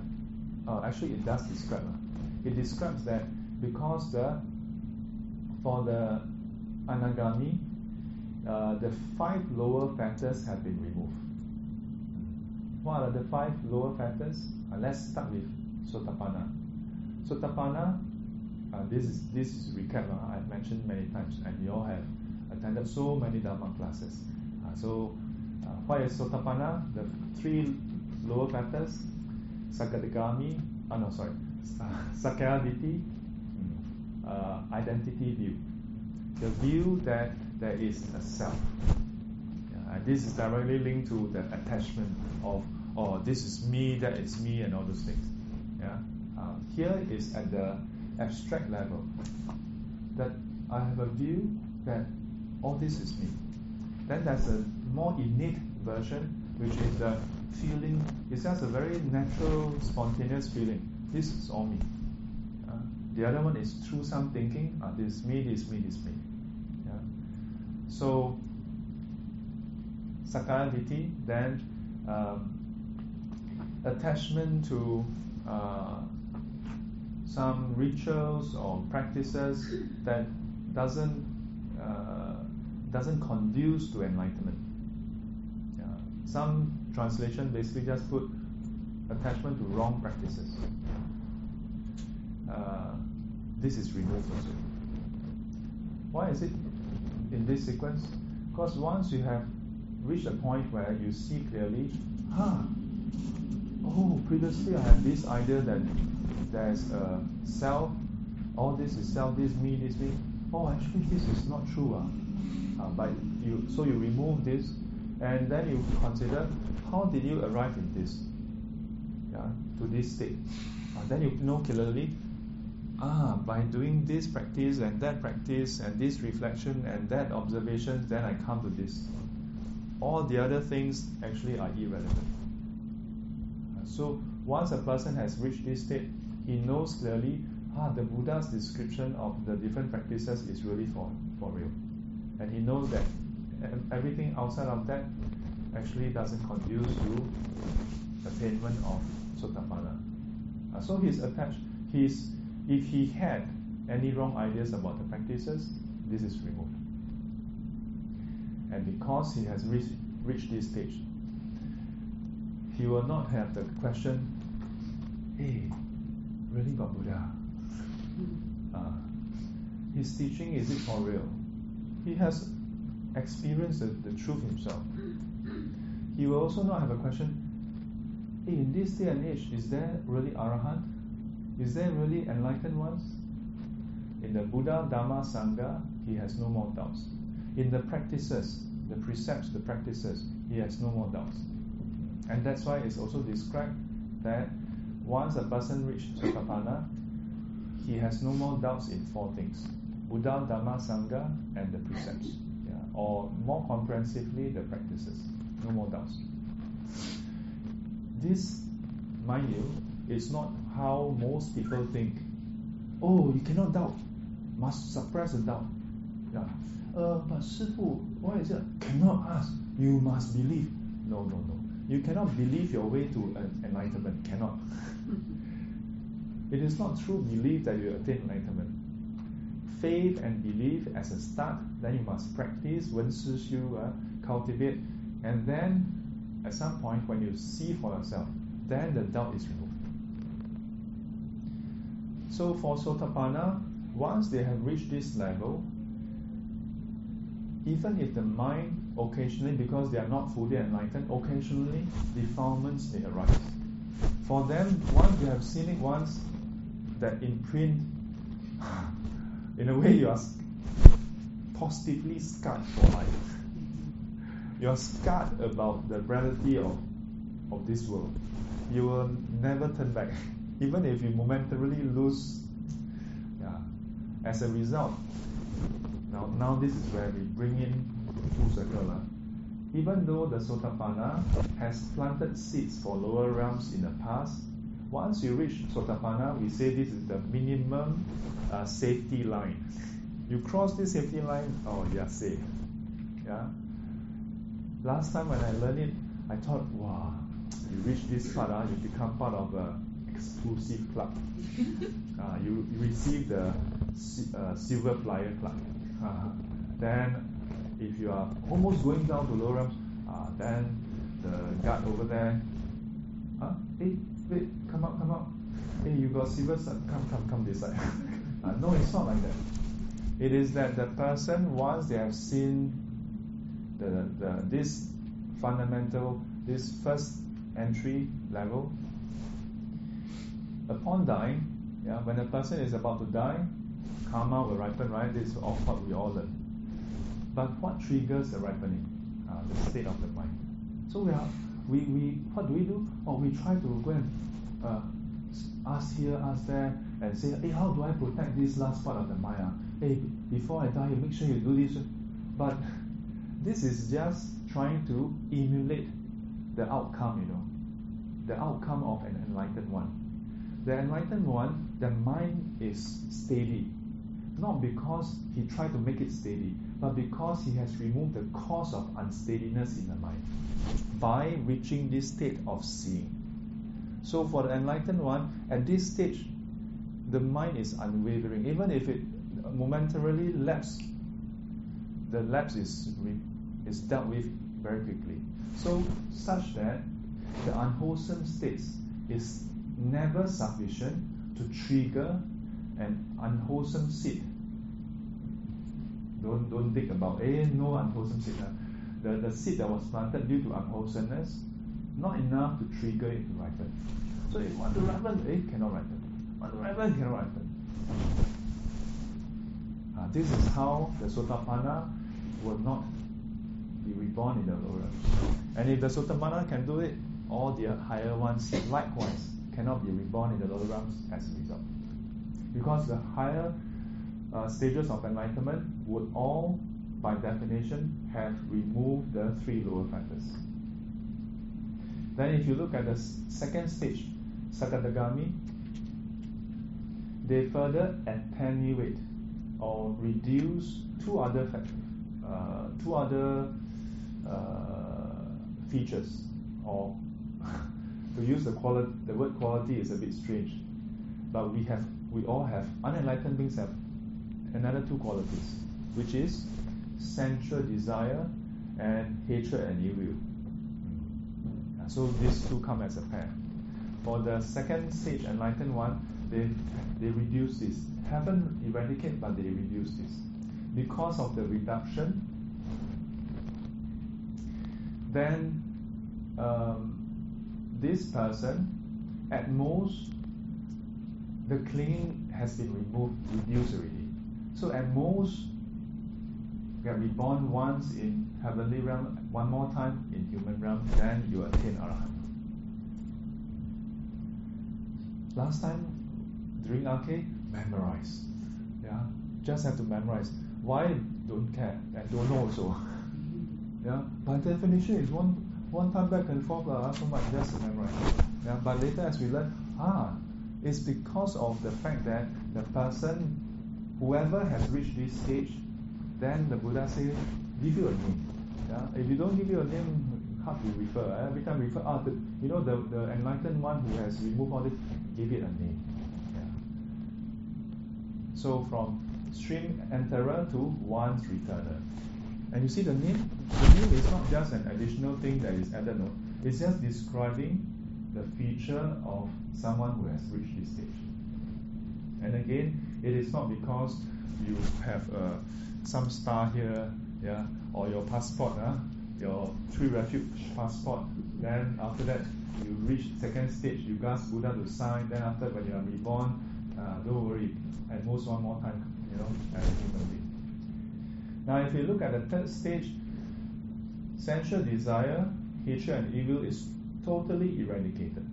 uh, actually, it does describe. Uh, it describes that because the for the Anagami, uh, the five lower factors have been removed. What are the five lower factors? Uh, let's start with Sotapanna. Sotapanna, uh, this is this is recap. Uh, I've mentioned many times, and you all have attended so many Dharma classes. Uh, so, uh, what is Sotapanna? The three lower factors: Sakadagami. Oh no, sorry, Sakkayaditthi, uh, identity view. The view that there is a self. And this is directly linked to the attachment of, oh, this is me, that is me, and all those things. Yeah. Uh, here is at the abstract level that I have a view that all this is me. Then there's a more innate version, which is the feeling. It's just a very natural, spontaneous feeling. This is all me. Uh, the other one is through some thinking. Uh, this is me, this is me, this is me. Yeah. So Sakkayaditthi, then um, attachment to uh, some rituals or practices that doesn't uh, doesn't conduce to enlightenment. Some translation basically just put attachment to wrong practices. Uh, this is removed also. Why is it in this sequence? Because once you have reached a point where you see clearly, huh, oh, previously I had this idea that there's a self, all this is self, this me, this me. Oh, actually, this is not true. Uh. Uh, but you, so you remove this, and then you consider how did you arrive in this, yeah, to this state. Uh, then you know clearly, ah, by doing this practice and that practice and this reflection and that observation, then I come to this. All the other things actually are irrelevant. So once a person has reached this state, he knows clearly, ah, the Buddha's description of the different practices is really for, for real. And he knows that everything outside of that actually doesn't conduce to attainment of Sotapanna. Uh, so he's attached, he's, if he had any wrong ideas about the practices, this is removed. And because he has reached, reached this stage, he will not have the question, hey, really got Buddha? Uh, his teaching, is it for real? He has experienced the, the truth himself. He will also not have a question, hey, in this day and age, is there really Arahant? Is there really enlightened ones? In the Buddha, Dhamma, Sangha, he has no more doubts. In the practices, the precepts, the practices, he has no more doubts. And that's why it's also described that once a person reaches Sotapanna, he has no more doubts in four things Buddha, Dhamma, Sangha, and the precepts. Yeah. Or more comprehensively, the practices. No more doubts. This, mind you, is not how most people think. Oh, you cannot doubt. Must suppress the doubt. Yeah. Uh, but 师父, why is it? Cannot ask. You must believe. No, no, no. You cannot believe your way to an enlightenment. Cannot. it is not through belief that you attain enlightenment. Faith and belief as a start, then you must practice, when you uh, cultivate, and then at some point when you see for yourself, then the doubt is removed. So for Sotapanna, once they have reached this level, even if the mind occasionally, because they are not fully enlightened, occasionally defilements may arise. For them, once you have seen it once, that imprint, in a way, you are positively scarred for life. You are scarred about the reality of, of this world. You will never turn back, even if you momentarily lose. Yeah. As a result, now, now this is where we bring in full circle. Uh. Even though the Sotapanna has planted seeds for lower realms in the past, once you reach Sotapanna, we say this is the minimum uh, safety line. You cross this safety line, oh, you are safe. Yeah. Last time when I learned it, I thought, wow, you reach this part, uh, you become part of a exclusive club. Uh, you, you receive the uh, silver flyer club. Uh, then, if you are almost going down to lower realms, uh, then the guard over there, huh? Hey, wait, come up, come up. Hey, you got silver. Come, come, come this side. uh, no, it's not like that. It is that the person, once they have seen the, the this fundamental, this first entry level, upon dying, yeah, when a person is about to die, karma will ripen, right? This is all what we all learn. But what triggers the ripening? Uh, the state of the mind. So we are, we, we, what do we do? Oh, we try to go and uh, ask here, ask there, and say, hey, how do I protect this last part of the mind? Uh? Hey, before I die, make sure you do this. But this is just trying to emulate the outcome, you know, the outcome of an enlightened one. The enlightened one, the mind is steady, not because he tried to make it steady, but because he has removed the cause of unsteadiness in the mind by reaching this state of seeing. So for the enlightened one, at this stage, the mind is unwavering. Even if it momentarily lapses, the lapse is, is dealt with very quickly. So such that the unwholesome states is never sufficient to trigger an unwholesome seed. Don't don't think about eh no unwholesome seed. ah. The the seed that was planted due to unwholesomeness, not enough to trigger it to ripen. So if want to ripen, eh cannot ripen. Want to ripen, cannot ripen. Ah, this is how the Sotapanna will not be reborn in the lower. And if the Sotapanna can do it, all the higher ones likewise cannot be reborn in the lower realms as a result. Because the higher uh, stages of enlightenment would all, by definition, have removed the three lower factors. Then, if you look at the second stage, Sakadagami, they further attenuate or reduce two other fac- uh, two other uh, features, or to use the the word quality is a bit strange, but we have, we all have, unenlightened beings have another two qualities, which is sensual desire and hatred and. Uh, So these two come as a pair. For the second stage enlightened one, they they reduce this. Haven't eradicate, but they reduce this. Because of the reduction, then um, this person, at most, the clinging has been removed, reduced already. So at most, get reborn once in heavenly realm, one more time in human realm, then you attain arahant. Last time during RK, memorize. Yeah, just have to memorize. Why don't care and don't know also. yeah, by definition is one one time back and forth lah, so much just to memorize. Yeah, but later as we learn, ah, it's because of the fact that the person, whoever has reached this stage, then the Buddha say, give you a name. Yeah, if you don't give you a name, hard to refer. eh? Every time refer, ah, the, you know the the enlightened one who has removed all this, give it a name. Yeah. So from stream enterer to one's returner. And you see the name, the name is not just an additional thing that is added, no. It's just describing the feature of someone who has reached this stage. And again, it is not because you have uh, some star here, yeah, or your passport, huh? your three refuge passport. Then after that, you reach second stage, you ask Buddha to sign. Then after, when you are reborn, uh, don't worry, at most one more time, you know, as human being. Now, if you look at the third stage, sensual desire, hatred, and evil is totally eradicated.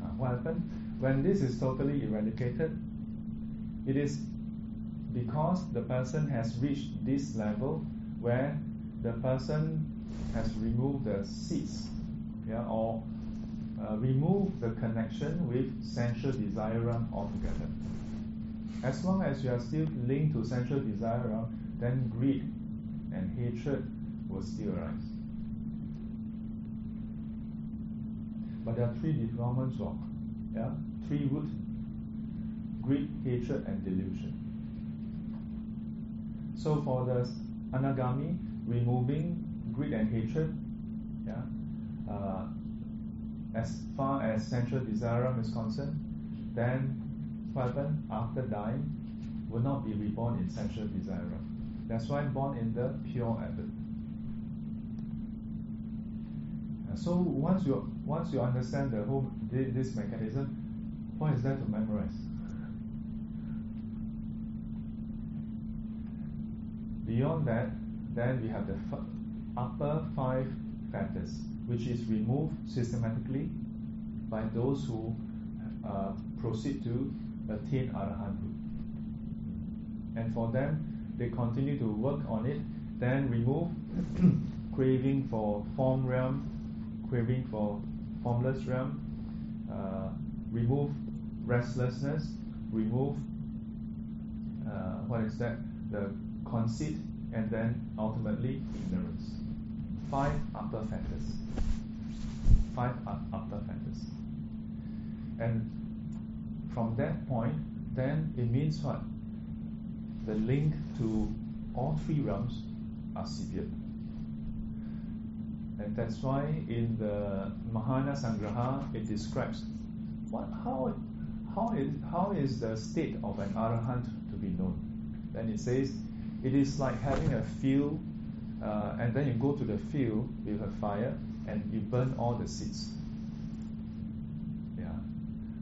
Uh, what happened? When this is totally eradicated, it is because the person has reached this level where the person has removed the seeds, yeah, or uh, removed the connection with sensual desire altogether. As long as you are still linked to sensual desire then greed and hatred will still arise. But there are three defilements of, yeah, three root: greed, hatred, and delusion. So for the anagami, removing greed and hatred, yeah, uh, as far as sensual desire is concerned, then happen after dying will not be reborn in sensual desire. That's why born in the pure. Uh, So once you once you understand the whole this mechanism, what is there to memorize? Beyond that, then we have the upper five factors, which is removed systematically by those who uh, proceed to attain arahanthood. And for them, they continue to work on it, then remove craving for form realm, craving for formless realm, uh, remove restlessness, remove uh, what is that? The conceit, and then ultimately ignorance. Five upper factors. Five upper factors. And from that point, then it means what? The link to all three realms are severed. And that's why in the Mahayana Sangraha it describes what how how is how is the state of an arahant to be known. Then it says it is like having a field, uh, and then you go to the field with a fire and you burn all the seeds.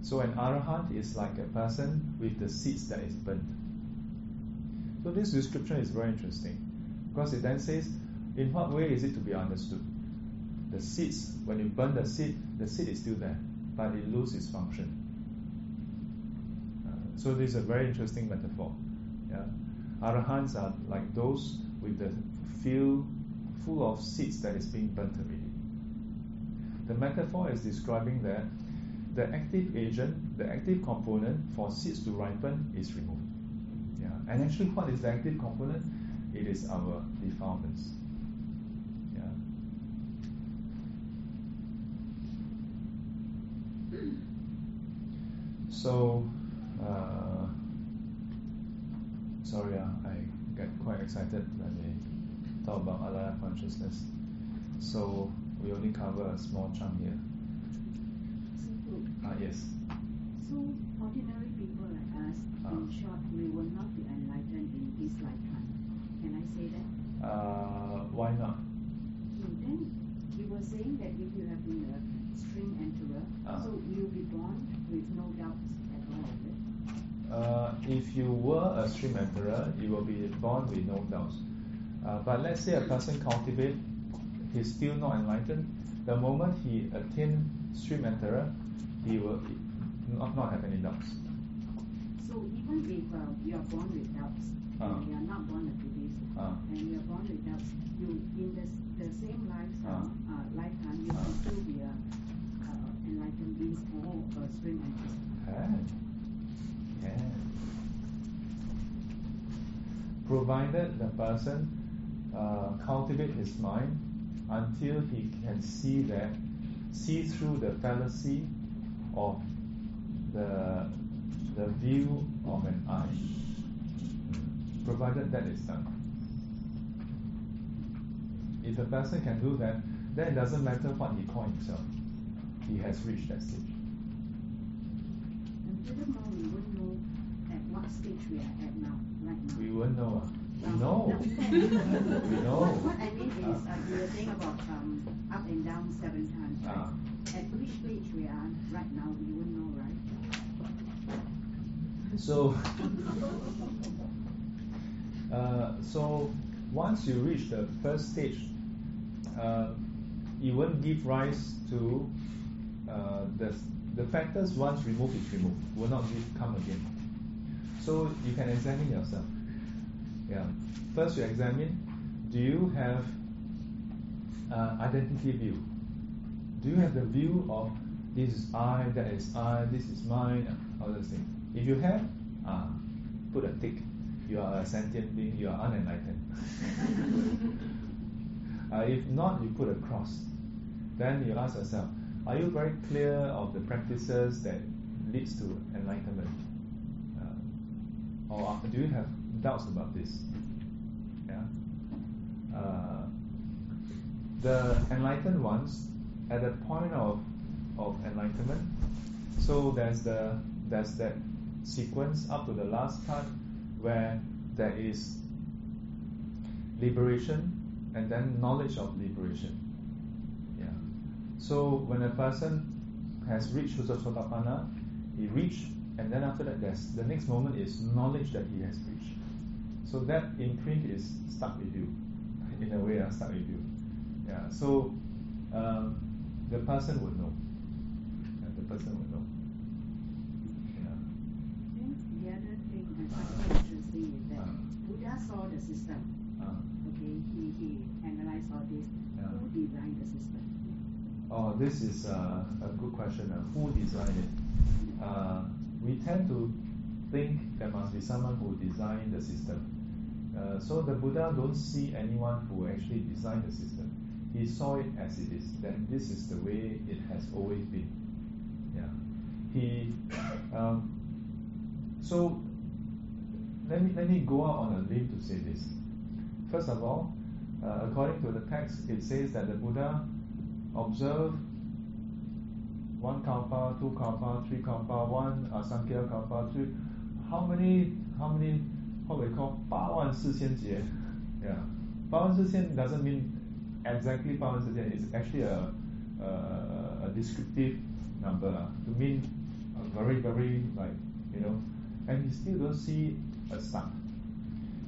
So an arahant is like a person with the seeds that is burnt. So this description is very interesting because it then says, in what way is it to be understood? The seeds, when you burn the seed, the seed is still there, but it loses its function. Uh, so this is a very interesting metaphor. Yeah? Arahants are like those with the field full of seeds that is being burnt already. The metaphor is describing that the active agent, the active component for seeds to ripen is removed. Yeah. And actually, what is the active component? It is our defilements. Yeah. So, uh, sorry, uh, I get quite excited when we talk about alaya consciousness. So, we only cover a small chunk here. Ah, yes. so ordinary people like us, Ah. in short, we will not be enlightened in this lifetime. Can I say that? Uh, why not? Okay, then you were saying that if you have been a stream enterer, Ah. so you'll be born with no doubts at all? Uh, if you were a stream enterer, you will be born with no doubts. Uh, but let's say a person cultivate, he's still not enlightened. The moment he attain stream enterer, he will not, not have any doubts. So even if uh, you are born with doubts, Ah. and you are not born a Buddhist, Ah. and you are born with doubts, you in the, the same lifetime, Ah. uh, lifetime, you Ah. can still be a uh, enlightened being or a emperor. Can. Can. Provided the person uh, cultivate his mind until he can see that, see through the fallacy of the the view of an eye. Provided that is done. If a person can do that, then it doesn't matter what he calls himself. He has reached that stage. And furthermore, we won't know at what stage we are at now, right now. We won't know. We Um, know. no. What, what I mean is, uh, you were saying about um, up and down seven times, right? Ah. At which stage we are right now, you wouldn't know, right? So, uh, so once you reach the first stage, uh, it won't give rise to uh, the the factors once removed is removed will not give, come again. So you can examine yourself. Yeah. First, you examine: Do you have uh, identity view? Do you have the view of this is I, that is I, this is mine, all those things? If you have, ah, put a tick. You are a sentient being. You are unenlightened. uh, if not, you put a cross. Then you ask yourself: Are you very clear of the practices that leads to enlightenment, uh, or do you have doubts about this? Yeah. Uh, the enlightened ones, at the point of of enlightenment, so there's the there's that sequence up to the last part where there is liberation and then knowledge of liberation. Yeah. So when a person has reached Sotapanna, he reached, and then after that, there's the next moment is knowledge that he has reached. So that imprint is stuck with you, in a way, uh, stuck with you. Yeah. So um, the person would know. Yeah, the person would know. Yeah. The other thing I find interesting is that Ah. Buddha saw the system. Uh, Okay, he, he analyzed all this. Yeah. Who designed the system? Oh, this is uh, a good question. Uh, who designed it? Uh, we tend to think there must be someone who designed the system. Uh, so the Buddha don't see anyone who actually designed the system. He saw it as it is. That this is the way it has always been. Yeah. He. Um, so let me let me go out on a limb to say this. First of all, uh, according to the text, it says that the Buddha observed one kalpa, two kalpa, three kalpa, one asankhya kalpa, three. How many? How many? What we call 八万四千劫? Yeah, 八万四千 doesn't mean exactly power incident is actually a, a, a descriptive number to mean very, very, like, you know, and he still don't see a start.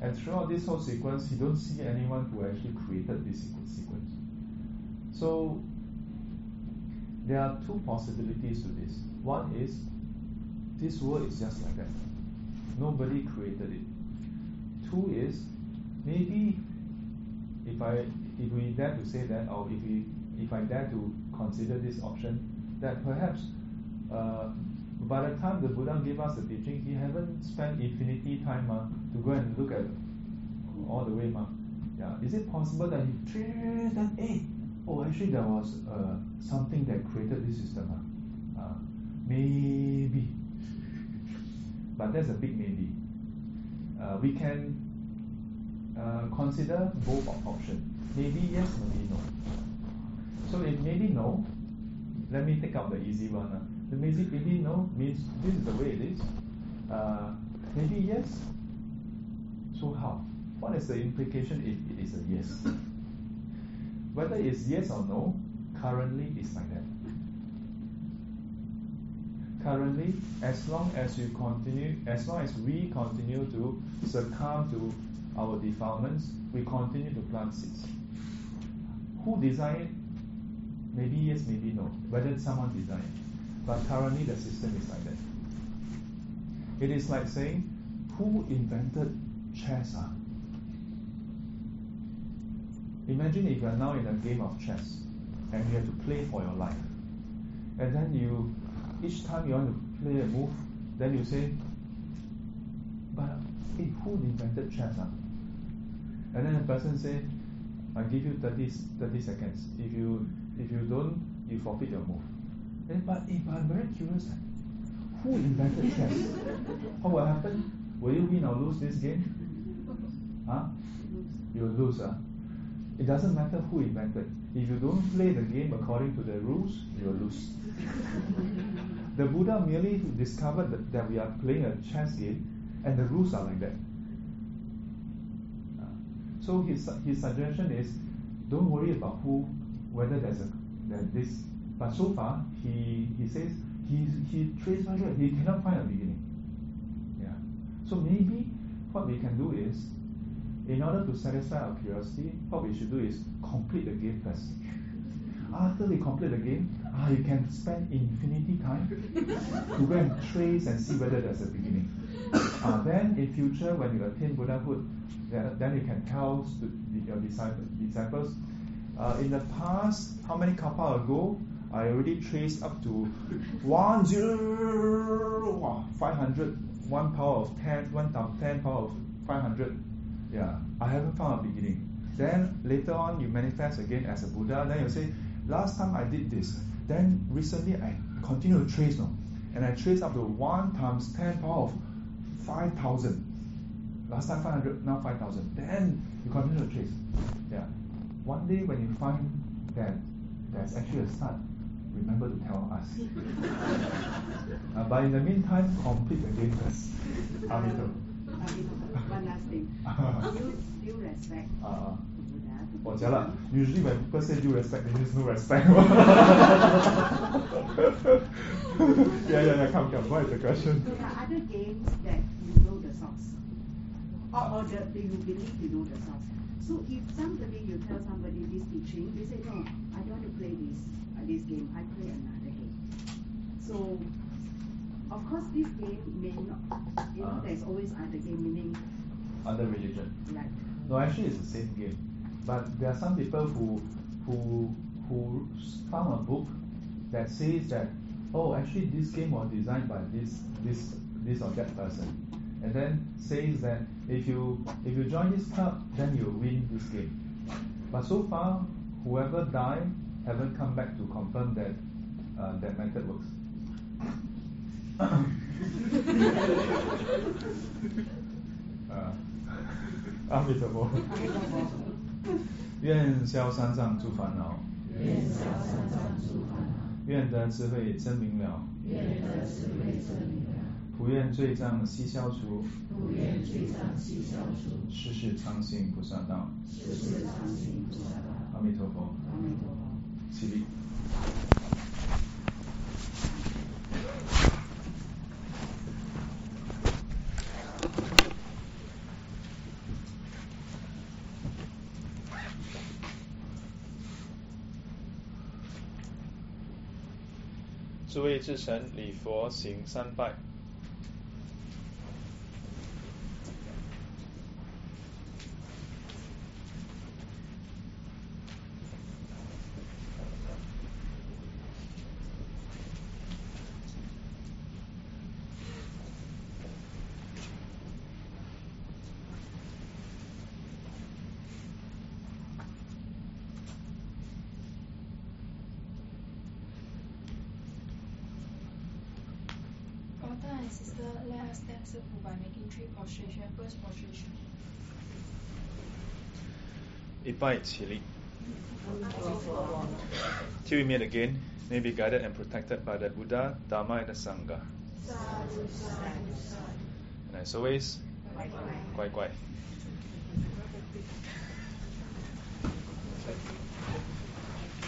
And throughout this whole sequence, he don't see anyone who actually created this sequence. So there are two possibilities to this. One is this world is just like that. Nobody created it. Two is maybe if I if we dare to say that or if we if I dare to consider this option that perhaps uh, by the time the Buddha gave us the teaching, he haven't spent infinity time uh, to go and look at all the way. Ma. Yeah. Is it possible that he traced that, hey, oh, actually there was uh, something that created this system? Uh? Uh, maybe. But that's a big maybe. Uh, we can uh, consider both options. Maybe yes, maybe no. So if maybe no, let me take out the easy one. Uh. The maybe, maybe no means this is the way it is. Uh, maybe yes. So how? What is the implication if it is a yes? Whether it's yes or no, currently it's like that. Currently, as long as you continue, as long as we continue to succumb to our defilements, we continue to plant seeds. Who designed? Maybe yes, maybe no. Whether someone designed. But currently the system is like that. It is like saying, who invented chess? Ah? Imagine if you are now in a game of chess and you have to play for your life. And then you, each time you want to play a move, then you say, but hey, who invented chess? Ah? And then the person say, I give you 30, 30 seconds. If you if you don't, you forfeit your move. Then, but if I'm very curious, who invented chess? what will happen? Will you win or lose this game? Huh? You'll lose. Huh? It doesn't matter who invented. If you don't play the game according to the rules, you'll lose. the Buddha merely discovered that, that we are playing a chess game and the rules are like that. So his, his suggestion is don't worry about who, whether there's a that this. But so far, he he says he he traced right he cannot find a beginning. Yeah. So maybe what we can do is, in order to satisfy our curiosity, what we should do is complete the game first. After we complete the game, ah, you can spend infinity time to go and trace and see whether there's a beginning. Uh, then in future, when you attain Buddhahood, then, then you can tell your disciples, uh, in the past, how many kappa ago, I already traced up to 1 0, 500, 1 power of 10, 1 times 10 power of 500. Yeah, I haven't found a beginning. Then later on, you manifest again as a Buddha. Then you say, last time I did this. Then recently I continue to trace now. And I trace up to 1 times 10 power of 5,000. Last time 500, now 5,000. Then you continue to chase. Yeah. One day when you find that there's actually a start, remember to tell us. uh, but in the meantime, complete the game first. Amito. One last thing. due, due respect Uh, to Buddha. to Oh, Buddha. jialat. Usually when people say due respect, it means no respect. yeah, yeah, yeah, come, come. What is the question? So there are other games that you know the source. Or, or the, the, you believe you know the source. So if somebody, you tell somebody this teaching, they say, no, I don't want to play this, uh, this game, I play another game. So, of course, this game may not, you know, Ah. there's always other game, meaning, Other religion. like, No, actually, it's the same game. But there are some people who who who found a book that says that oh, actually, this game was designed by this this this or that person, and then says that if you if you join this club, then you win this game. But so far, whoever died haven't come back to confirm that uh, that method works. uh, Amitabha. 愿消三障诸烦恼，愿消三障诸烦恼，愿得智慧真明了，愿得智慧真明了， 普愿罪障悉消除，不愿罪障悉消除，世世常行菩萨道。世世常行菩萨道。阿弥陀佛，阿弥陀佛。起立。诸位至神礼佛行三拜。拜起立。Till we meet again, may be guided and protected by the Buddha, Dharma, and the Sangha. And as always, 乖乖。